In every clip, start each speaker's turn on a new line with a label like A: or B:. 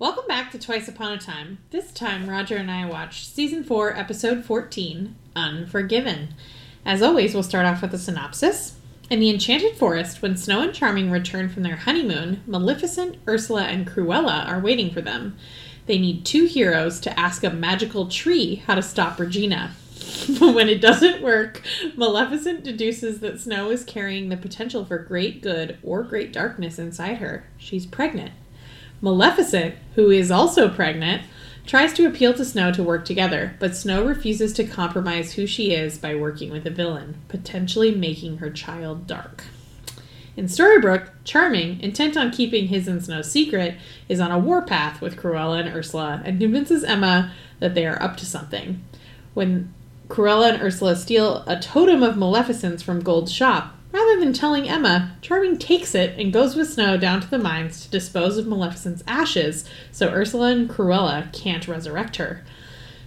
A: Welcome back to Twice Upon a Time. This time, Roger and I watched Season 4, Episode 14, Unforgiven. As always, we'll start off with a synopsis. In the Enchanted Forest, when Snow and Charming return from their honeymoon, Maleficent, Ursula, and Cruella are waiting for them. They need two heroes to ask a magical tree how to stop Regina. But when it doesn't work, Maleficent deduces that Snow is carrying the potential for great good or great darkness inside her. She's pregnant. Maleficent, who is also pregnant, tries to appeal to Snow to work together, but Snow refuses to compromise who she is by working with a villain, potentially making her child dark. In Storybrooke, Charming, intent on keeping his and Snow's secret, is on a warpath with Cruella and Ursula and convinces Emma that they are up to something. When Cruella and Ursula steal a totem of Maleficent's from Gold's shop, rather than telling Emma, Charming takes it and goes with Snow down to the mines to dispose of Maleficent's ashes so Ursula and Cruella can't resurrect her.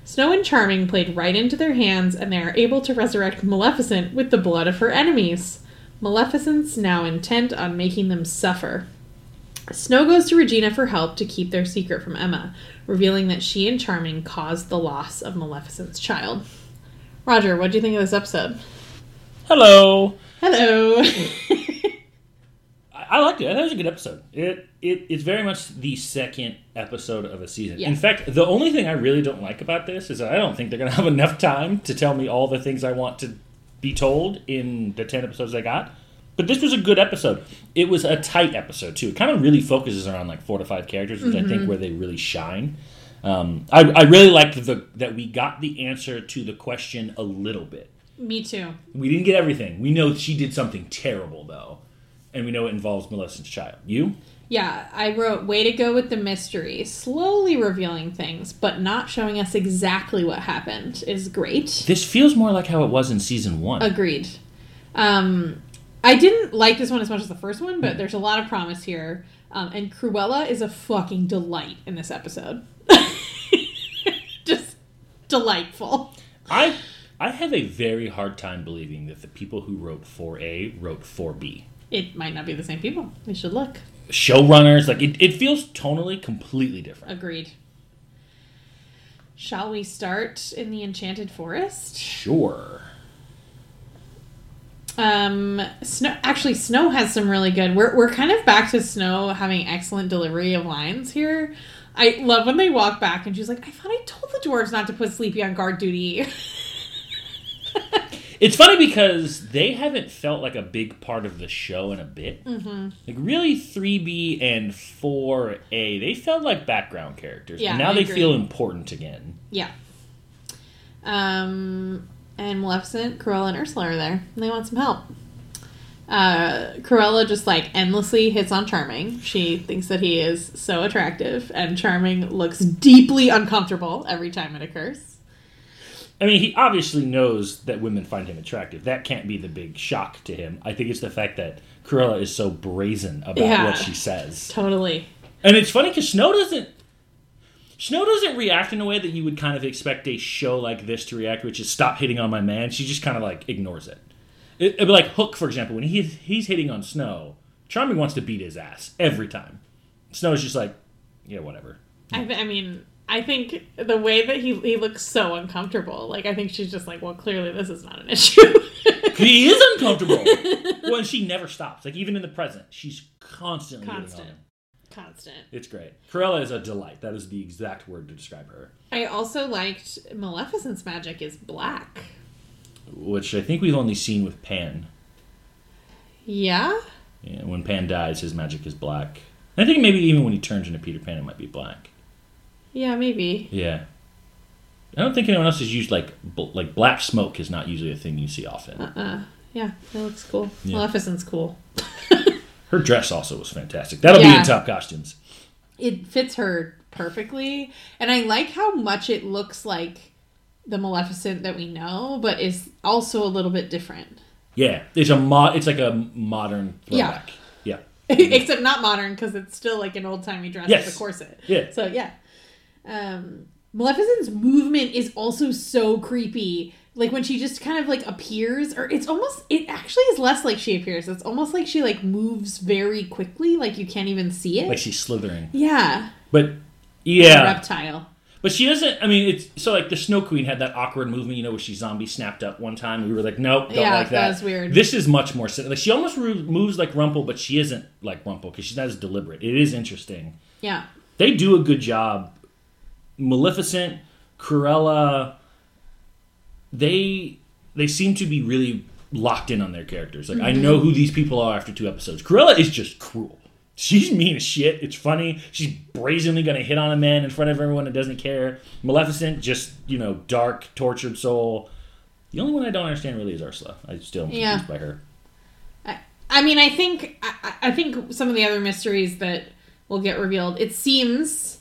A: Snow and Charming played right into their hands, and they are able to resurrect Maleficent with the blood of her enemies. Maleficent's now intent on making them suffer. Snow goes to Regina for help to keep their secret from Emma, revealing that she and Charming caused the loss of Maleficent's child. Roger, what do you think of this episode?
B: Hello.
A: Hello.
B: I, I liked it. That was a good episode. It it it's very much the second episode of a season.
A: Yeah.
B: In fact, the only thing I really don't like about this is that I don't think they're gonna have enough time to tell me all the things I want to be told in the ten episodes I got. But this was a good episode. It was a tight episode too. It kind of really focuses around like four to five characters, which I think where they really shine. Um, I, I really liked the that we got the answer to the question a little bit.
A: Me too.
B: We didn't get everything. We know she did something terrible though, and we know it involves Maleficent's child. You?
A: Yeah, I wrote way to go with the mystery, slowly revealing things, but not showing us exactly what happened is great.
B: This feels more like how it was in season one.
A: Agreed. Um, I didn't like this one as much as the first one, but there's a lot of promise here. Um, and Cruella is a fucking delight in this episode. Just delightful.
B: I I have a very hard time believing that the people who wrote 4A wrote 4B.
A: It might not be the same people. We should look.
B: Showrunners, like it, it feels tonally completely different.
A: Agreed. Shall we start in the Enchanted Forest?
B: Sure.
A: Um, Snow actually Snow has some really good. We're we're kind of back to Snow having excellent delivery of lines here. I love when they walk back and she's like, "I thought I told the dwarves not to put Sleepy on guard duty."
B: It's funny because they haven't felt like a big part of the show in a bit. Mm-hmm. Like really, 3B and 4A, they felt like background characters.
A: Yeah,
B: and now
A: I
B: they
A: agree.
B: feel important again.
A: yeah. Um, and Maleficent, Cruella, and Ursula are there. And they want some help. Uh, Cruella just like endlessly hits on Charming. She thinks that he is so attractive, and Charming looks deeply uncomfortable every time it occurs.
B: I mean, he obviously knows that women find him attractive. That can't be the big shock to him. I think it's the fact that Cruella is so brazen about
A: Yeah.
B: what she says.
A: Totally.
B: And it's funny because Snow doesn't. Snow doesn't react in a way that you would kind of expect a show like this to react, which is stop hitting on my man. She just kind of like ignores it. it it'd be like Hook, for example, when he, he's hitting on Snow, Charming wants to beat his ass every time. Snow's just like, yeah, whatever.
A: I, I mean, I think the way that he he looks so uncomfortable. Like, I think she's just like, well, clearly this is not an issue.
B: he is uncomfortable. well, and she never stops. Like even in the present, she's constantly
A: Constant. Constant.
B: It's great. Cruella is a delight. That is the exact word to describe her.
A: I also liked Maleficent's magic is black.
B: Which I think we've only seen with Pan.
A: Yeah.
B: Yeah, when Pan dies, his magic is black. I think maybe even when he turns into Peter Pan, it might be black.
A: Yeah, maybe.
B: Yeah. I don't think anyone else has used like bl- like black smoke is not usually a thing you see often.
A: Uh. Yeah, that looks cool.
B: Yeah.
A: Maleficent's cool.
B: Her dress also was fantastic. That'll be in top costumes.
A: It fits her perfectly, and I like how much it looks like the Maleficent that we know, but is also a little bit different.
B: Yeah, it's a mo- It's like a modern throwback. Yeah.
A: Except not modern because it's still like an old timey dress
B: Yes.
A: with a corset.
B: Yeah.
A: So yeah, um, Maleficent's movement is also so creepy. Like when she just kind of like appears, or it's almost it actually is less like she appears. It's almost like she like moves very quickly, like you can't even see it.
B: Like she's slithering.
A: yeah,
B: But Yeah,
A: reptile.
B: But she doesn't. I mean, it's so like the Snow Queen had that awkward movement, you know, where she zombie snapped up one time. We were like, nope, don't
A: Yeah,
B: like that.
A: That's weird.
B: This is much more like she almost moves like Rumple, but she isn't like Rumple because she's not as deliberate. It is interesting.
A: Yeah.
B: They do a good job. Maleficent, Cruella, they they seem to be really locked in on their characters. Like I know who mm-hmm. these people are after two episodes. Cruella is just cruel. She's mean as shit. It's funny. She's brazenly gonna hit on a man in front of everyone that doesn't care. Maleficent, just you know, dark, tortured soul. The only one I don't understand really is Ursula. I still am confused
A: Yeah.
B: by her.
A: I, I mean, I think I I think some of the other mysteries that will get revealed. It seems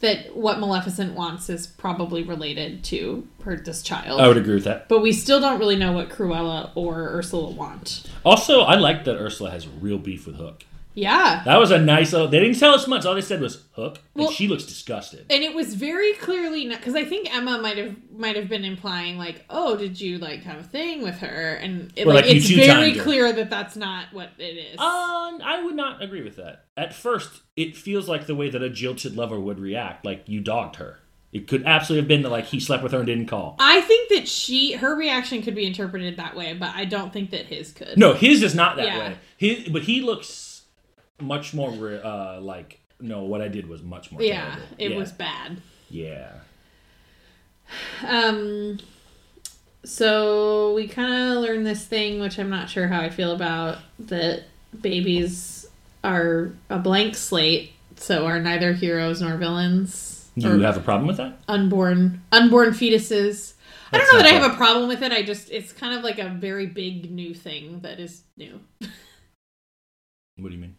A: that what Maleficent wants is probably related to her this child.
B: I would agree with that.
A: But we still don't really know what Cruella or Ursula want.
B: Also, I like that Ursula has real beef with Hook.
A: Yeah.
B: That was a nice little. They didn't tell us much. All they said was Hook, and
A: Well-
B: she looks disgusted.
A: And it was very clearly because I think Emma might have might have been implying like, "Oh, did you like have a thing with her?" And it, like,
B: like,
A: it's very clear that that's not what it is.
B: Um, I would not agree with that. At first, it feels like the way that a jilted lover would react, like you dogged her. It could absolutely have been that like he slept with her and didn't call.
A: I think that she her reaction could be interpreted that way, but I don't think that his could.
B: No, his is not that
A: Yeah.
B: way. His, but he looks much more re- uh, like no. What I did was much more.
A: Yeah,
B: terrible.
A: it
B: Yeah.
A: was bad.
B: Yeah.
A: Um so we kind of learned this thing which I'm not sure how I feel about that babies are a blank slate, so are neither heroes nor villains.
B: Do
A: you
B: have a problem with that?
A: unborn unborn fetuses. I don't know that I have a problem with it. I just it's kind of like a very big new thing that is new.
B: What do you mean?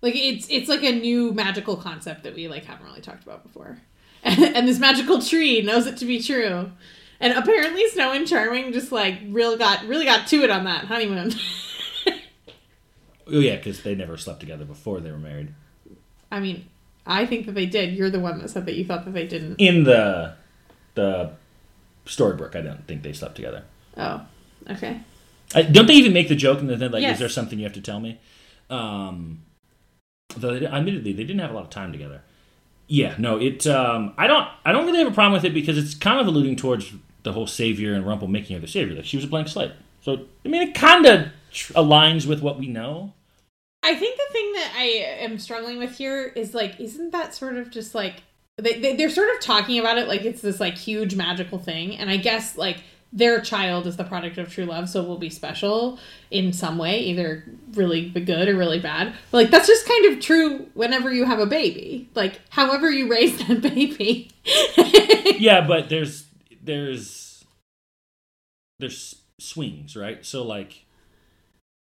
A: Like it's it's like a new magical concept that we like haven't really talked about before. And, this magical tree knows it to be true. And apparently Snow and Charming just like real got really got to it on that honeymoon.
B: Oh yeah, because they never slept together before they were married.
A: I mean, I think that they did. You're the one that said that you thought that they didn't.
B: In the the storybook, I don't think they slept together.
A: Oh, okay.
B: I, don't they even make the joke and then like,
A: Yes.
B: is there something you have to tell me? Um, though they, admittedly, they didn't have a lot of time together. Yeah, no, it. Um, I don't. I don't really have a problem with it because it's kind of alluding towards the whole savior and Rumple making her the savior. Like she was a blank slate. So I mean, it kind of tr- aligns with what we know.
A: I think the thing that I am struggling with here is like, isn't that sort of just like they, they they're sort of talking about it like it's this like huge magical thing, and I guess like their child is the product of true love, so will be special in some way, either really good or really bad. But like that's just kind of true whenever you have a baby. Like however you raise that baby.
B: yeah, but there's there's there's swings, right? So like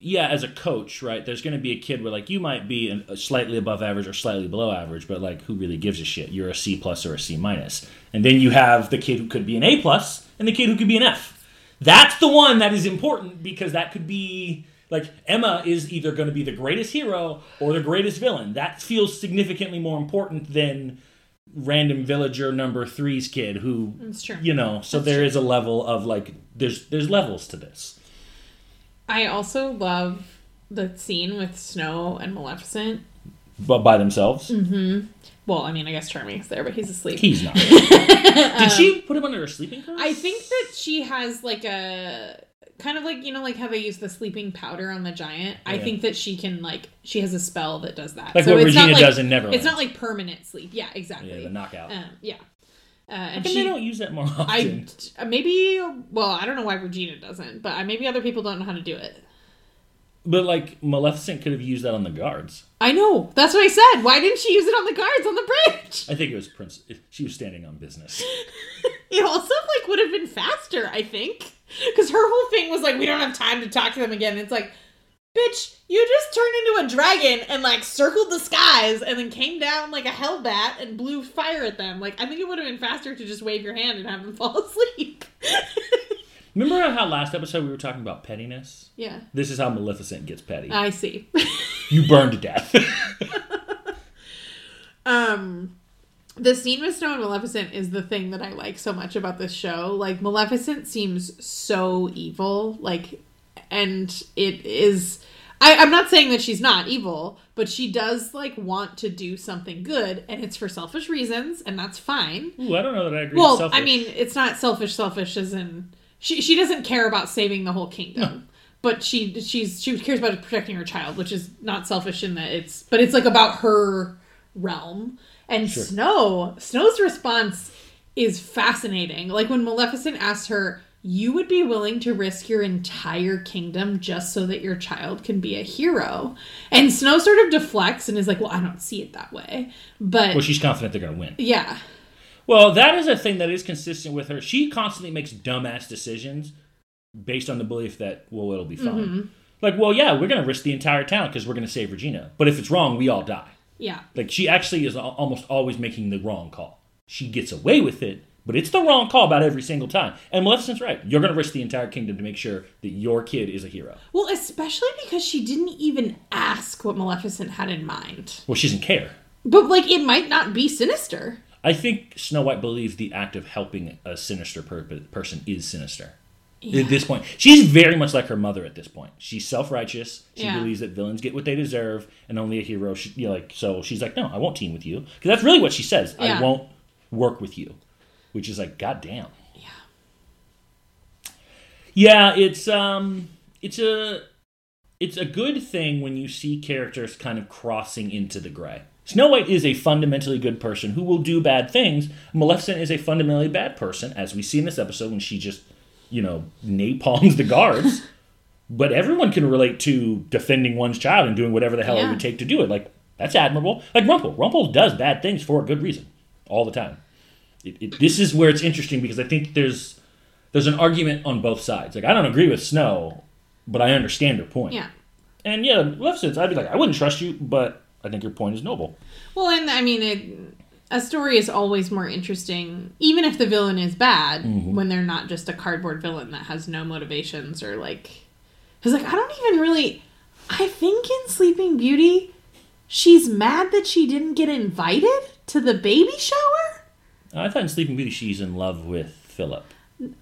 B: yeah, as a coach, right? There's going to be a kid where like you might be an- slightly above average or slightly below average, but like who really gives a shit? You're a C plus or a C minus, and then you have the kid who could be an A plus and the kid who could be an F. That's the one that is important because that could be like Emma is either going to be the greatest hero or the greatest villain. That feels significantly more important than random villager number three's kid who you know so
A: That's
B: there
A: true.
B: is a level of like there's there's levels to this
A: I also love the scene with Snow and Maleficent.
B: but by themselves Mm-hmm.
A: Well, I mean, I guess Charming's there, but he's asleep.
B: he's not did she put him under a sleeping curse
A: I think that she has like a kind of like you know like how they use the sleeping powder on the giant. I think that she can like she has a spell that does that.
B: like
A: So
B: what
A: it's not
B: regina
A: like-
B: does in neverland
A: It's not like permanent sleep. Yeah, exactly.
B: yeah the knockout
A: Um, yeah. Uh, and she,
B: they don't use that more often
A: I maybe well I don't know why Regina doesn't, but uh, maybe other people don't know how to do it.
B: but like maleficent could have used that on the guards
A: I know. That's what I said. Why didn't she use it on the guards on the bridge?
B: i think it was prince she was standing on business
A: It also like would have been faster, I think, because her whole thing was like, we don't have time to talk to them again. It's like, bitch, you just turned into a dragon and like circled the skies and then came down like a hell bat and blew fire at them. Like, I think it would have been faster to just wave your hand and have them fall asleep.
B: remember how last episode we were talking about pettiness
A: yeah,
B: this is how maleficent gets petty
A: I see.
B: you burned to death
A: um the scene with Snow and Maleficent is the thing that I like so much about this show. Like Maleficent seems so evil, like and it is I, I'm not saying that she's not evil, but she does like want to do something good, and it's for selfish reasons, and that's fine.
B: Ooh, I don't know that I agree. with
A: Well,
B: selfish.
A: I mean, it's not selfish. Selfish as in she she doesn't care about saving the whole kingdom, but she she's she cares about protecting her child, which is not selfish in that it's but it's like about her realm. And
B: Sure.
A: Snow Snow's response is fascinating. Like when Maleficent asks her, "You would be willing to risk your entire kingdom just so that your child can be a hero," and Snow sort of deflects and is like, "Well, I don't see it that way," but
B: well, she's confident they're going to win.
A: yeah,
B: Well, that is a thing that is consistent with her. She constantly makes dumbass decisions based on the belief that, well, it'll be fine.
A: Mm-hmm.
B: Like, well, yeah, we're going to risk the entire town because we're going to save Regina. But if it's wrong, we all die.
A: yeah.
B: Like, she actually is almost always making the wrong call. She gets away with it, but it's the wrong call about every single time. And Maleficent's right. You're going to risk the entire kingdom to make sure that your kid is a hero.
A: Well, especially because she didn't even ask what Maleficent had in mind.
B: Well, she doesn't care.
A: But like, it might not be sinister.
B: I think Snow White believes the act of helping a sinister per- person is sinister. At this point, she's very much like her mother. At this point, she's self-righteous. She
A: Yeah.
B: believes that villains get what they deserve, and only a hero should. You know, like so, she's like, no, I won't team with you because that's really what she says.
A: Yeah.
B: I won't work with you, which is like, goddamn.
A: Yeah.
B: Yeah, it's um, it's a, it's a good thing when you see characters kind of crossing into the gray. Snow White is a fundamentally good person who will do bad things. Maleficent is a fundamentally bad person, as we see in this episode when she just, you know, napalms the guards. but everyone can relate to defending one's child and doing whatever the hell it would take to do it. Like that's admirable. Like Rumple, Rumple does bad things for a good reason all the time. It, it, this is where it's interesting because I think there's there's an argument on both sides. Like I don't agree with Snow, but I understand her point.
A: Yeah.
B: And yeah, Maleficent, I'd be like, I wouldn't trust you, but I think your point is noble.
A: Well, and I mean, it, a story is always more interesting, even if the villain is bad, mm-hmm. when they're not just a cardboard villain that has no motivations or like. Because, like, I don't even really. I think in Sleeping Beauty, she's mad that she didn't get invited to the baby shower.
B: I thought in Sleeping Beauty she's in love with Philip.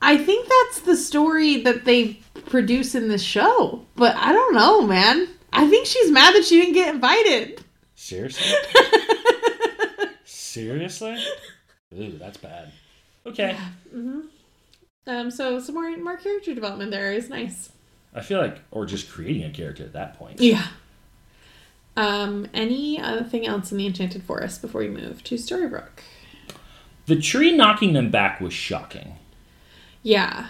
A: I think that's the story that they produce in the show. But I don't know, man. I think she's mad that she didn't get invited.
B: Seriously? Seriously? Ooh, that's bad. Okay. Yeah.
A: Um, so some more more character development there is nice.
B: I feel like, or just creating a character at that point.
A: Yeah. Um, any other thing else in the Enchanted Forest before we move to Storybrooke?
B: The tree knocking them back was shocking.
A: Yeah.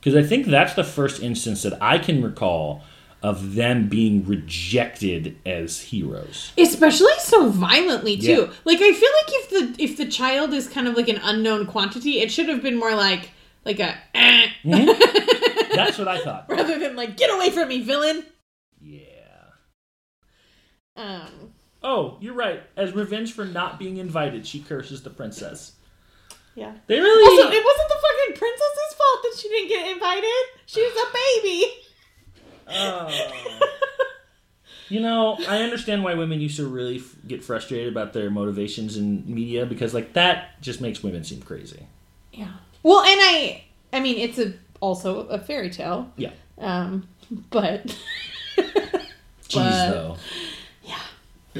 B: Because I think that's the first instance that I can recall of them being rejected as heroes.
A: Especially so violently too.
B: Yeah.
A: Like I feel like if the if the child is kind of like an unknown quantity, it should have been more like like a eh,
B: That's what I thought.
A: rather than like get away from me, villain.
B: Yeah.
A: Um
B: Oh, you're right. As revenge for not being invited, she curses the princess.
A: Yeah.
B: They really.
A: Also, it wasn't the fucking princess's fault that she didn't get invited. She was a baby.
B: Oh. You know, I understand why women used to really f- get frustrated about their motivations in media because, like, that just makes women seem crazy.
A: Yeah. Well, and I, I mean, it's a also a fairy tale.
B: Yeah.
A: Um, but
B: Jeez,
A: But-
B: though.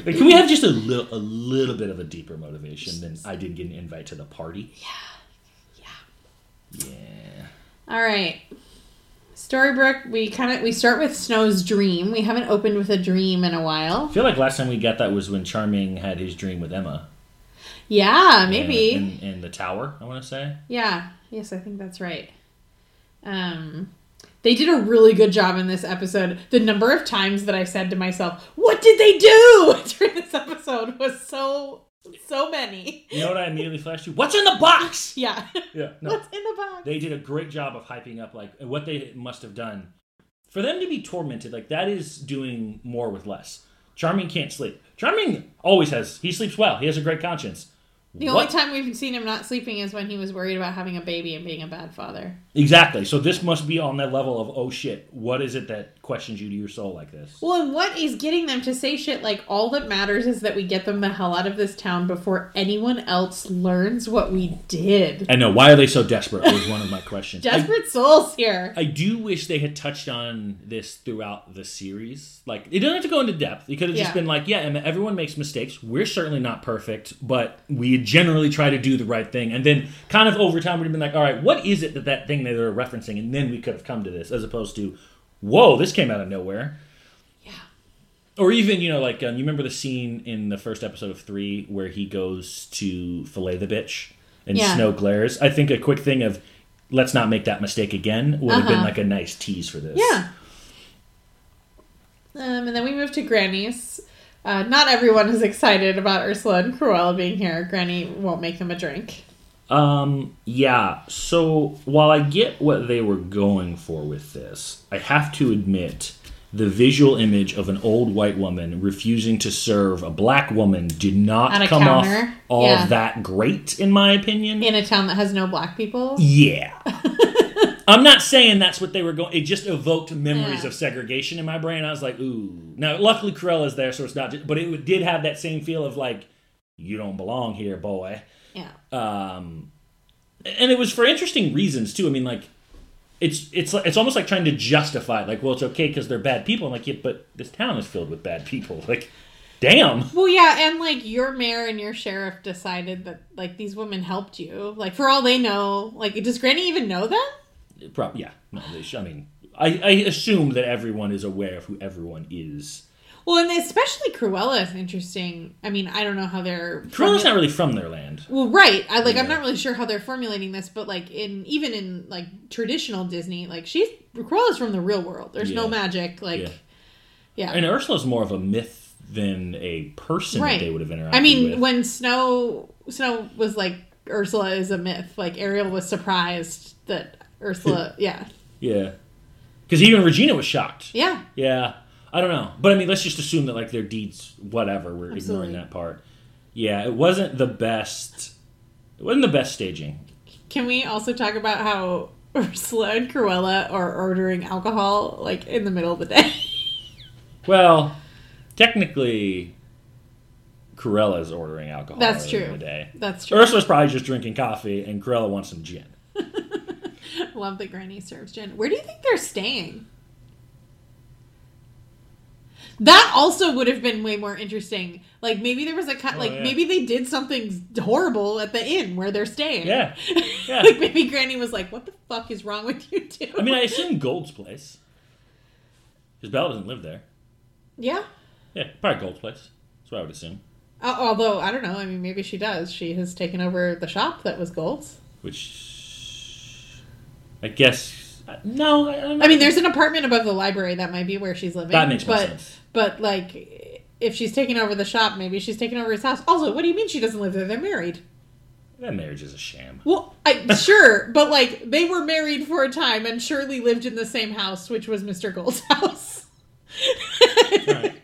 B: Can we have just a little, a little bit of a deeper motivation than I didn't get an invite to the party?
A: yeah.
B: Yeah. Yeah.
A: All right. Storybrooke, we kind of we start with Snow's dream. We haven't opened with a dream in a while.
B: I feel like last time we got that was when Charming had his dream with Emma.
A: Yeah, maybe.
B: In, in, in the tower, I want to say.
A: Yeah. Yes, I think that's right. Um they did a really good job in this episode. The number of times that I said to myself, "What did they do?" during this episode was so so many.
B: You know what I immediately flashed to? What's in the box?
A: Yeah.
B: Yeah. No.
A: What's in the box?
B: they did a great job of hyping up like what they must have done for them to be tormented like that is doing more with less charming can't sleep charming always has he sleeps well he has a great conscience
A: The only time we've seen him not sleeping is when he was worried about having a baby and being a bad father.
B: Exactly. So this must be on that level of oh shit. What is it that questions you to your soul like this?
A: Well, and what is getting them to say shit like all that matters is that we get them the hell out of this town before anyone else learns what we did.
B: I know. Why are they so desperate? Was one of my questions.
A: Desperate I, souls here.
B: I do wish they had touched on this throughout the series. Like it doesn't have to go into depth. It could have just been like, yeah, and everyone makes mistakes. We're certainly not perfect, but we generally try to do the right thing. And then kind of over time, we'd have been like, all right, what is it that that thing that they're referencing? And then we could have come to this, as opposed to, whoa, this came out of nowhere.
A: Yeah.
B: Or even, you know, like um, you remember the scene in the first episode of three where he goes to fillet the bitch and
A: Yeah.
B: Snow glares. I think a quick thing of let's not make that mistake again would have been
A: Uh-huh.
B: like a nice tease for this.
A: Yeah. Um, and then we move to Granny's. Uh, not everyone is excited about Ursula and Cruella being here. Granny won't make them a drink.
B: Um, yeah. So while I get what they were going for with this, I have to admit the visual image of an old white woman refusing to serve a black woman did not come off all
A: Yeah.
B: that great, in my opinion.
A: In a town that has no black people.
B: Yeah. I'm not saying that's what they were going. It just evoked memories
A: Yeah.
B: of segregation in my brain. I was like, ooh. Now, luckily, Cruella's there, so it's not. Just, but it did have that same feel of like, you don't belong here, boy.
A: Yeah.
B: Um, and it was for interesting reasons too. I mean, like, it's it's it's almost like trying to justify, like, well, it's okay because they're bad people. I'm like, yeah, but this town is filled with bad people. Like, damn.
A: Well, yeah, and like your mayor and your sheriff decided that like these women helped you. Like for all they know, like does Granny even know them?
B: Prob- yeah. No, they I mean, I, I assume that everyone is aware of who everyone is.
A: Well, and especially Cruella is interesting. I mean, I don't know how they're.
B: Cruella's not really from their land.
A: Well, right. I like. I'm not really sure how they're formulating this, but like in even in like traditional Disney, like she's Cruella's from the real world. There's no magic. Like,
B: Yeah.
A: yeah.
B: And Ursula's more of a myth than a person
A: Right.
B: that they would have interacted
A: I mean,
B: with.
A: when Snow Snow was like Ursula is a myth. Like Ariel was surprised that Ursula. yeah.
B: yeah. Because even Regina was shocked.
A: Yeah.
B: Yeah. I don't know. But I mean, let's just assume that, like, their deeds, whatever, we're
A: Absolutely.
B: ignoring that part. Yeah, it wasn't the best. It wasn't the best staging.
A: Can we also talk about how Ursula and Cruella are ordering alcohol like in the middle of the day?
B: Well, technically, Cruella's ordering alcohol.
A: That's
B: earlier in
A: true.
B: The day.
A: That's true.
B: Ursula's probably just drinking coffee, and Cruella wants some gin.
A: Love that Granny serves gin. Where do you think they're staying? That also would have been way more interesting. Like maybe there was a cut.
B: Oh,
A: like
B: yeah.
A: maybe they did something horrible at the inn where they're staying.
B: Yeah. Yeah.
A: like maybe Granny was like, "What the fuck is wrong with you two?
B: I mean, I assume Gold's place. Because Bella doesn't live there.
A: yeah.
B: Yeah, probably Gold's place. That's what I would assume.
A: Uh, although I don't know. I mean, maybe she does. She has taken over the shop that was Gold's.
B: Which. I guess. No, I.
A: I mean, there's an apartment above the library that might be where she's living.
B: That makes more
A: but,
B: sense.
A: But like, if she's taking over the shop, maybe she's taking over his house. Also, what do you mean she doesn't live there? They're married.
B: That marriage is a sham.
A: Well, I, sure, but like they were married for a time and surely lived in the same house, which was Mr. Gold's house.
B: Right.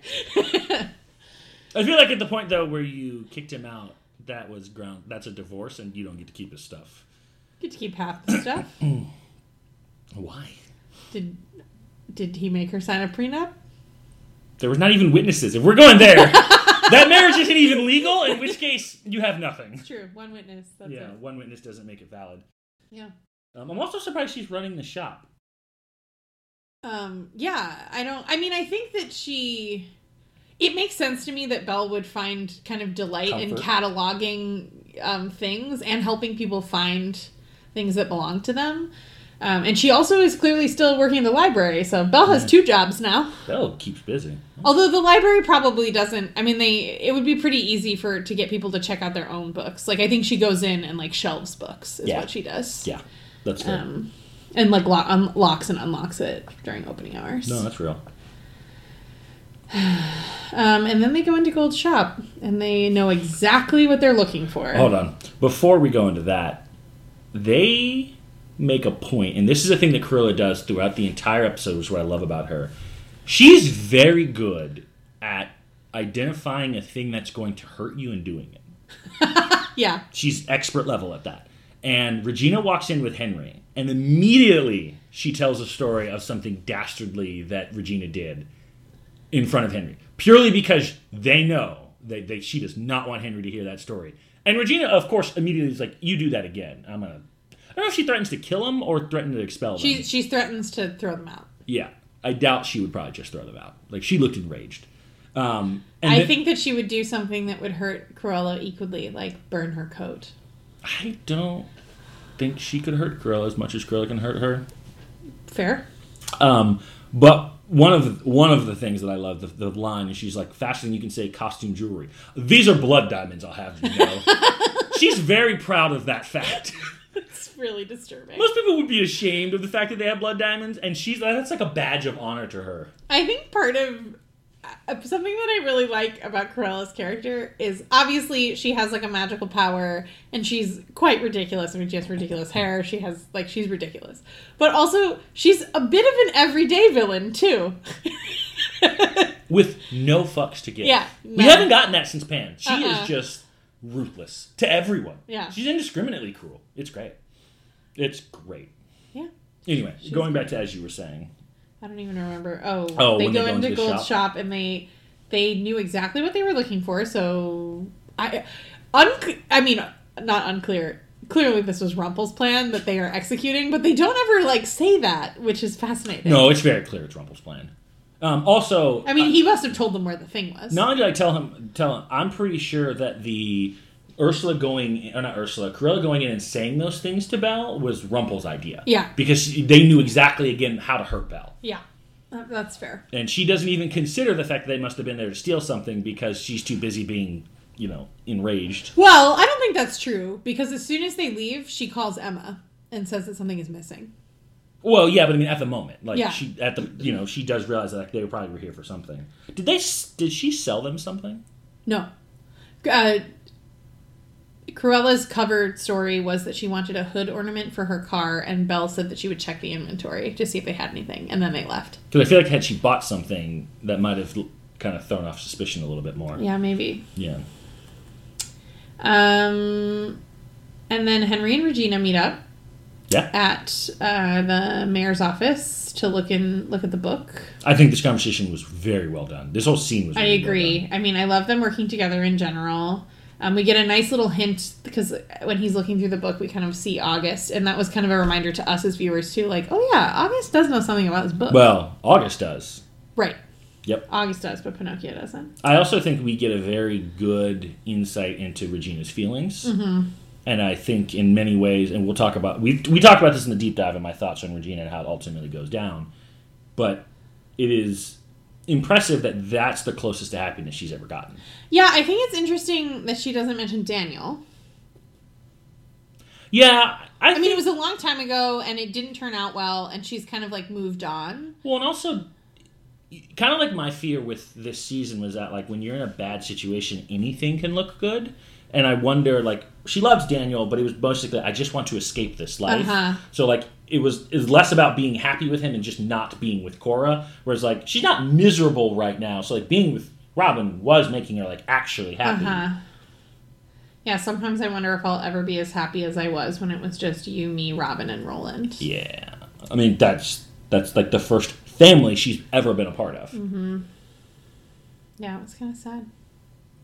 B: I feel like at the point though where you kicked him out, that was ground. That's a divorce, and you don't get to keep his stuff.
A: Get to keep half the stuff.
B: Why?
A: Did did he make her sign a prenup?
B: There was not even witnesses. If we're going there, that marriage isn't even legal. In which case, you have nothing.
A: True, one witness. That's
B: yeah,
A: it.
B: one witness doesn't make it valid.
A: Yeah.
B: Um, I'm also surprised she's running the shop.
A: Um, yeah, I don't. I mean, I think that she. It makes sense to me that Belle would find kind of delight in cataloging um, things and helping people find things that belong to them. Um, and she also is clearly still working in the library, so Belle has two jobs now.
B: Belle keeps busy.
A: Although the library probably doesn't. I mean, they it would be pretty easy for to get people to check out their own books. Like I think she goes in and like shelves books is
B: Yeah.
A: what she does.
B: Yeah, that's fair.
A: Um, and like lo- unlocks and unlocks it during opening hours.
B: no, that's real.
A: Um, and then they go into Gold's shop and they know exactly what they're looking for.
B: Hold on. Before we go into that, they make a point, and this is a thing that Cruella does throughout the entire episode, which is what I love about her. She's very good at identifying a thing that's going to hurt you and doing it.
A: Yeah.
B: She's expert level at that. And Regina walks in with Henry, and immediately she tells a story of something dastardly that Regina did in front of Henry, purely because they know that they, she does not want Henry to hear that story. And Regina, of course, immediately is like, "You do that again, I'm gonna." I don't know if she threatens to kill him or threaten to expel them.
A: She she threatens to throw them out.
B: yeah, I doubt she would probably just throw them out. Like she looked enraged. Um, and
A: I
B: then-
A: think that she would do something that would hurt Cruella equally, like burn her coat.
B: I don't think she could hurt Cruella as much as Cruella can hurt her.
A: Fair.
B: Um, but one of the, one of the things that I love the, the line is she's like faster than you can say costume jewelry. These are blood diamonds. I'll have you know. she's very proud of that fact.
A: Really disturbing.
B: Most people would be ashamed of the fact that they have blood diamonds, and she's that's like a badge of honor to her.
A: I think part of uh, something that I really like about Cruella's character is obviously she has like a magical power and she's quite ridiculous. I mean, she has ridiculous hair. She has like she's ridiculous, but also she's a bit of an everyday villain too.
B: with no fucks to give.
A: Yeah,
B: we haven't gotten that since Pan. She
A: Uh-uh.
B: is just ruthless to everyone.
A: Yeah.
B: she's indiscriminately cruel. It's great. It's great.
A: yeah,
B: Anyway, going back to as you were saying,
A: I don't even remember. Oh,
B: Oh,
A: they go
B: they go
A: into
B: into
A: Gold
B: shop.
A: shop. and they they knew exactly what they were looking for. So I, un- I mean, not unclear. Clearly, this was Rumple's plan that they are executing, but they don't ever like say that, which is fascinating.
B: no, it's very clear it's Rumple's plan. Um, also,
A: I mean, he must have told them where the thing was.
B: not only did I tell him, tell him, I'm pretty sure that the Ursula going, or not Ursula, Cruella going in and saying those things to Belle was Rumple's idea.
A: Yeah.
B: because she, they knew exactly again how to hurt Belle.
A: Yeah, that- that's fair.
B: and she doesn't even consider the fact that they must have been there to steal something because she's too busy being, you know, enraged.
A: Well, I don't think that's true because as soon as they leave, she calls Emma and says that something is missing.
B: Well, yeah, but I mean, at the moment, like
A: Yeah.
B: she at the, you know, she does realize that they probably were here for something. Did they? s- Did she sell them something?
A: No. Uh, Cruella's cover story was that she wanted a hood ornament for her car, and Belle said that she would check the inventory to see if they had anything, and then they left.
B: Because I feel like had she bought something, that might have kind of thrown off suspicion a little bit more.
A: Yeah, maybe.
B: Yeah.
A: Um, and then Henry and Regina meet up
B: Yeah.
A: at uh, the mayor's office to look in look at the book.
B: I think this conversation was very well done. This whole scene was.
A: I
B: really well
A: agree.
B: done.
A: I mean, I love them working together in general. Um, we get a nice little hint because when he's looking through the book, we kind of see August, and that was kind of a reminder to us as viewers too. Like, oh yeah, August does know something about this book,
B: Well, August does.
A: right?
B: Yep.
A: August does, but Pinocchio doesn't.
B: I also think we get a very good insight into Regina's feelings.
A: Mm-hmm.
B: And I think in many ways, and we'll talk about we we talked about this in the deep dive in my thoughts on Regina and how it ultimately goes down, but it is impressive that that's the closest to happiness she's ever gotten.
A: Yeah, I think it's interesting that she doesn't mention Daniel.
B: Yeah, I,
A: I mean, it was a long time ago, and it didn't turn out well, and she's kind of like moved on.
B: well, and also kind of like my fear with this season was that like when you're in a bad situation, anything can look good. And I wonder, like, she loves Daniel, but it was basically, I just want to escape this life.
A: Uh-huh.
B: So, like, it was was less about being happy with him and just not being with Cora. Whereas, like, she's not miserable right now. So, like, being with Robin was making her like actually happy.
A: huh. Yeah, sometimes I wonder if I'll ever be as happy as I was when it was just you, me, Robin, and Roland.
B: Yeah, I mean that's that's like the first family she's ever been a part of.
A: Mm-hmm. Yeah, it was kind of sad.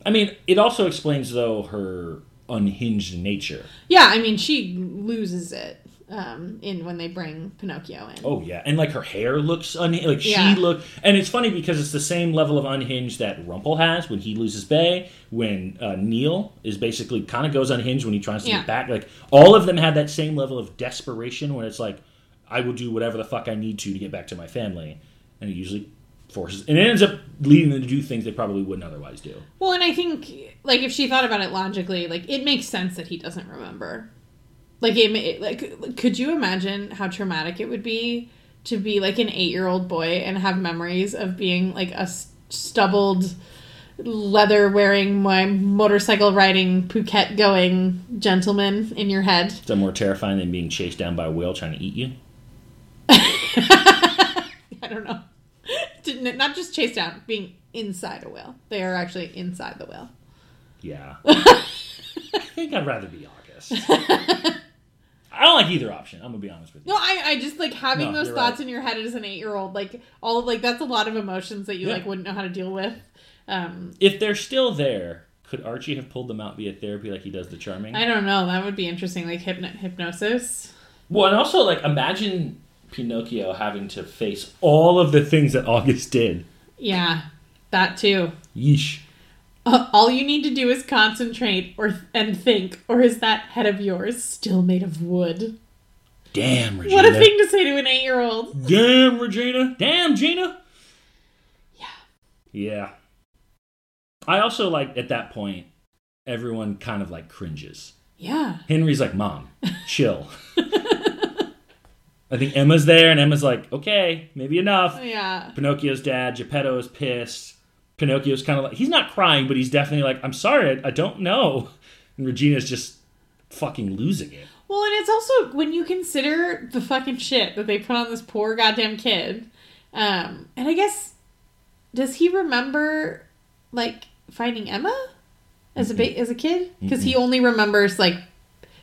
B: I mean, it also explains though her unhinged nature.
A: Yeah, I mean, she loses it um, in when they bring Pinocchio in.
B: Oh yeah, and like her hair looks un like
A: Yeah.
B: she look, and it's funny because it's the same level of unhinged that Rumple has when he loses Bae, when uh, Neal is basically kind of goes unhinged when he tries to
A: Yeah.
B: get back. Like all of them had that same level of desperation when it's like, I will do whatever the fuck I need to to get back to my family, and it usually forces, and it ends up leading them to do things they probably wouldn't otherwise do.
A: Well, and I think like if she thought about it logically, like it makes sense that he doesn't remember. Like it, ma- like could you imagine how traumatic it would be to be like an eight-year-old boy and have memories of being like a stubbled, leather-wearing, my motorcycle riding, Phuket going gentleman in your head?
B: Is that more terrifying than being chased down by a whale trying to eat you?
A: I don't know. Didn't not just chased down, being inside a whale. They are actually inside the whale.
B: Yeah. I think I'd rather be August. I don't like either option. I'm gonna be honest with you.
A: No, I, I just like having
B: No,
A: those thoughts
B: right.
A: in your head as an eight year old, like all like that's a lot of emotions that you
B: Yeah.
A: like wouldn't know how to deal with. Um,
B: If they're still there, could Archie have pulled them out via therapy like he does the charming?
A: I don't know. That would be interesting, like hypno- hypnosis.
B: Well, and also like imagine Pinocchio having to face all of the things that August did.
A: Yeah, that too.
B: Yeesh.
A: Uh, all you need to do is concentrate or and think, or is that head of yours still made of wood?
B: Damn, Regina.
A: What a thing to say to an eight year old.
B: Damn, Regina. Damn, Gina.
A: Yeah.
B: Yeah. I also like at that point, everyone kind of like cringes.
A: Yeah.
B: Henry's like, Mom, chill. I think Emma's there, and Emma's like, okay, maybe enough.
A: Yeah.
B: Pinocchio's dad, Geppetto is pissed. Pinocchio's kind of like, he's not crying, but he's definitely like, I'm sorry, I, I don't know. And Regina's just fucking losing it.
A: Well, and it's also when you consider the fucking shit that they put on this poor goddamn kid. Um, and I guess does he remember like finding Emma as a ba- as a kid? Because he only remembers like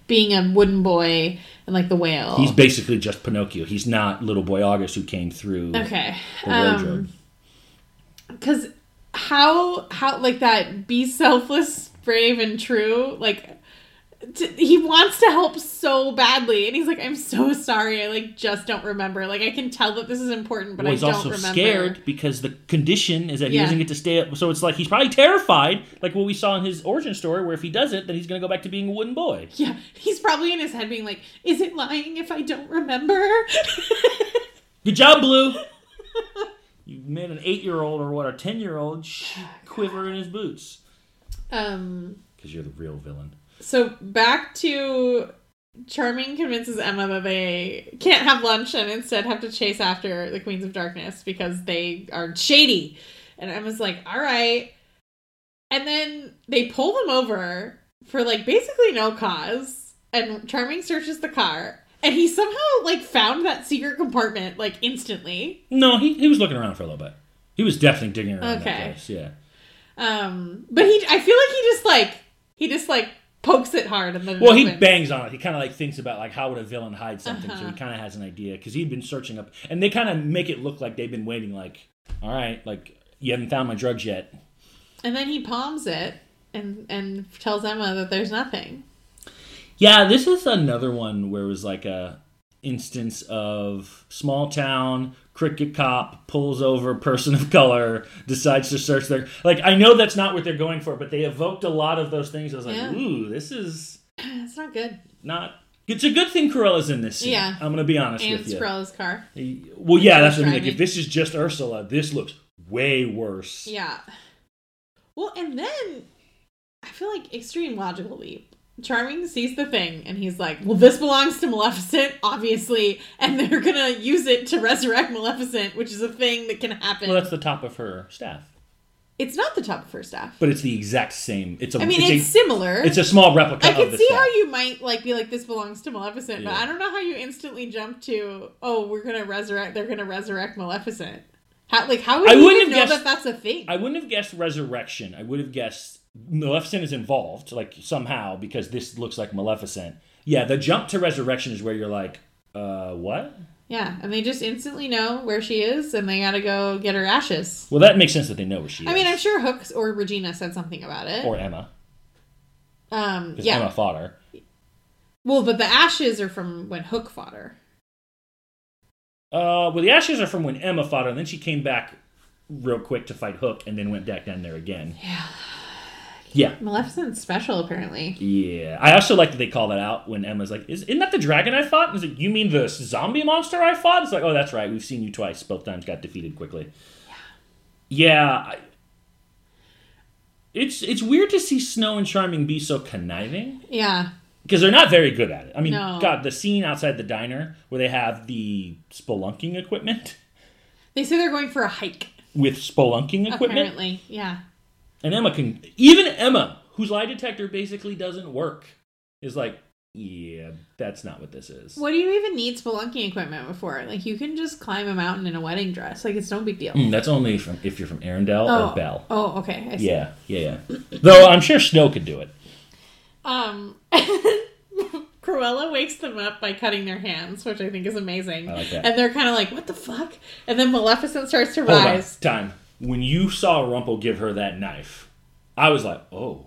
A: being a wooden boy and like the whale.
B: He's basically just Pinocchio. He's not little boy August who came through
A: okay.
B: the wardrobe.
A: Um, because how how like that be selfless, brave, and true like. t- He wants to help so badly, and he's like, "I'm so sorry. I like just don't remember. Like I can tell that this is important, but
B: well,
A: I don't
B: also
A: remember."
B: scared because the condition is that he
A: Yeah.
B: doesn't get to stay up. So it's like he's probably terrified, like what we saw in his origin story, where if he does it, then he's going to go back to being a wooden boy.
A: Yeah, he's probably in his head being like, "Is it lying if I don't remember?"
B: Good job, Blue. you made an eight-year-old or what, a ten-year-old sh- quiver in his boots
A: um.
B: because you're the real villain.
A: So back to Charming convinces Emma that they can't have lunch and instead have to chase after the Queens of Darkness because they are shady. And Emma's like, all right. And then they pull them over for like basically no cause. And Charming searches the car. And he somehow like found that secret compartment like instantly.
B: No, he, he was looking around for a little bit. He was definitely digging around
A: Okay.
B: that place. Yeah.
A: Um but he I feel like he just like he just like pokes it hard and then
B: Well, he
A: opens.
B: bangs on it. He kind of like thinks about like how would a villain hide something, so
A: Uh-huh.
B: he kind of has an idea because he'd been searching up, and they kind of make it look like they've been waiting. Like, all right, like you haven't found my drugs yet.
A: And then he palms it and and tells Emma that there's nothing.
B: Yeah, this is another one where it was like a instance of small town cricket cop pulls over person of color decides to search their like i know that's not what they're going for but they evoked a lot of those things i was like
A: Yeah.
B: ooh this is
A: It's not good.
B: not it's a good thing Cruella's in this scene.
A: Yeah.
B: I'm gonna be honest
A: And
B: with you.
A: Cruella's car.
B: Well, yeah, that's what I mean. Like, if this is just Ursula, this looks way worse.
A: Yeah. Well, and then I feel like extreme logical leap. Charming sees the thing and he's like, "Well, this belongs to Maleficent, obviously, and they're gonna use it to resurrect Maleficent, which is a thing that can happen."
B: Well, that's the top of her staff,
A: it's not the top of her staff.
B: but it's the exact same. It's a.
A: I mean,
B: it's,
A: it's,
B: a,
A: similar.
B: it's a small replica
A: I can see
B: staff.
A: how you might like be like, "This belongs to Maleficent," but I don't know how you instantly jump to, "Oh, we're gonna resurrect. They're gonna resurrect Maleficent." How like how would
B: I
A: you
B: wouldn't
A: know
B: guessed-
A: that that's a thing?
B: I wouldn't have guessed resurrection. I would have guessed Maleficent is involved, like somehow, because this looks like Maleficent. Yeah, the jump to resurrection is where you're like, uh, what?
A: Yeah, and they just instantly know where she is, and they gotta go get her ashes.
B: Well, that makes sense that they know where she is.
A: I mean, I'm sure Hooks or Regina said something about it.
B: Or Emma,
A: um, yeah.
B: Emma fought her.
A: Well, but the ashes are from when Hook fought her.
B: Uh, well, the ashes are from when Emma fought her, and then she came back real quick to fight Hook, and then went back down there again.
A: Yeah.
B: Yeah.
A: Maleficent's special, apparently.
B: Yeah, I also like that they call that out when Emma's like, "Is isn't that the dragon I fought?" And it's like, "You mean the zombie monster I fought?" It's like, "Oh, that's right. We've seen you twice. Both times got defeated quickly." Yeah. I, it's it's weird to see Snow and Charming be so conniving
A: Yeah.
B: because they're not very good at it. I mean,
A: No.
B: God, the scene outside the diner where they have the spelunking equipment
A: They say they're going for a hike,
B: with spelunking equipment,
A: apparently. Yeah.
B: And Emma can even Emma, whose lie detector basically doesn't work, is like, "Yeah, that's not what this is."
A: What do you even need spelunking equipment for? Like, you can just climb a mountain in a wedding dress. Like, it's no big deal.
B: Mm, that's only from if you're from Arendelle
A: oh.
B: or Belle.
A: Oh, okay. I see.
B: Yeah, yeah, yeah. Though I'm sure Snow could do it.
A: Um, Cruella wakes them up by cutting their hands, which I think is amazing.
B: Like.
A: And they're kind of like, "What the fuck?" And then Maleficent starts to
B: Hold on,
A: rise.
B: time. When you saw Rumple give her that knife, I was like, oh,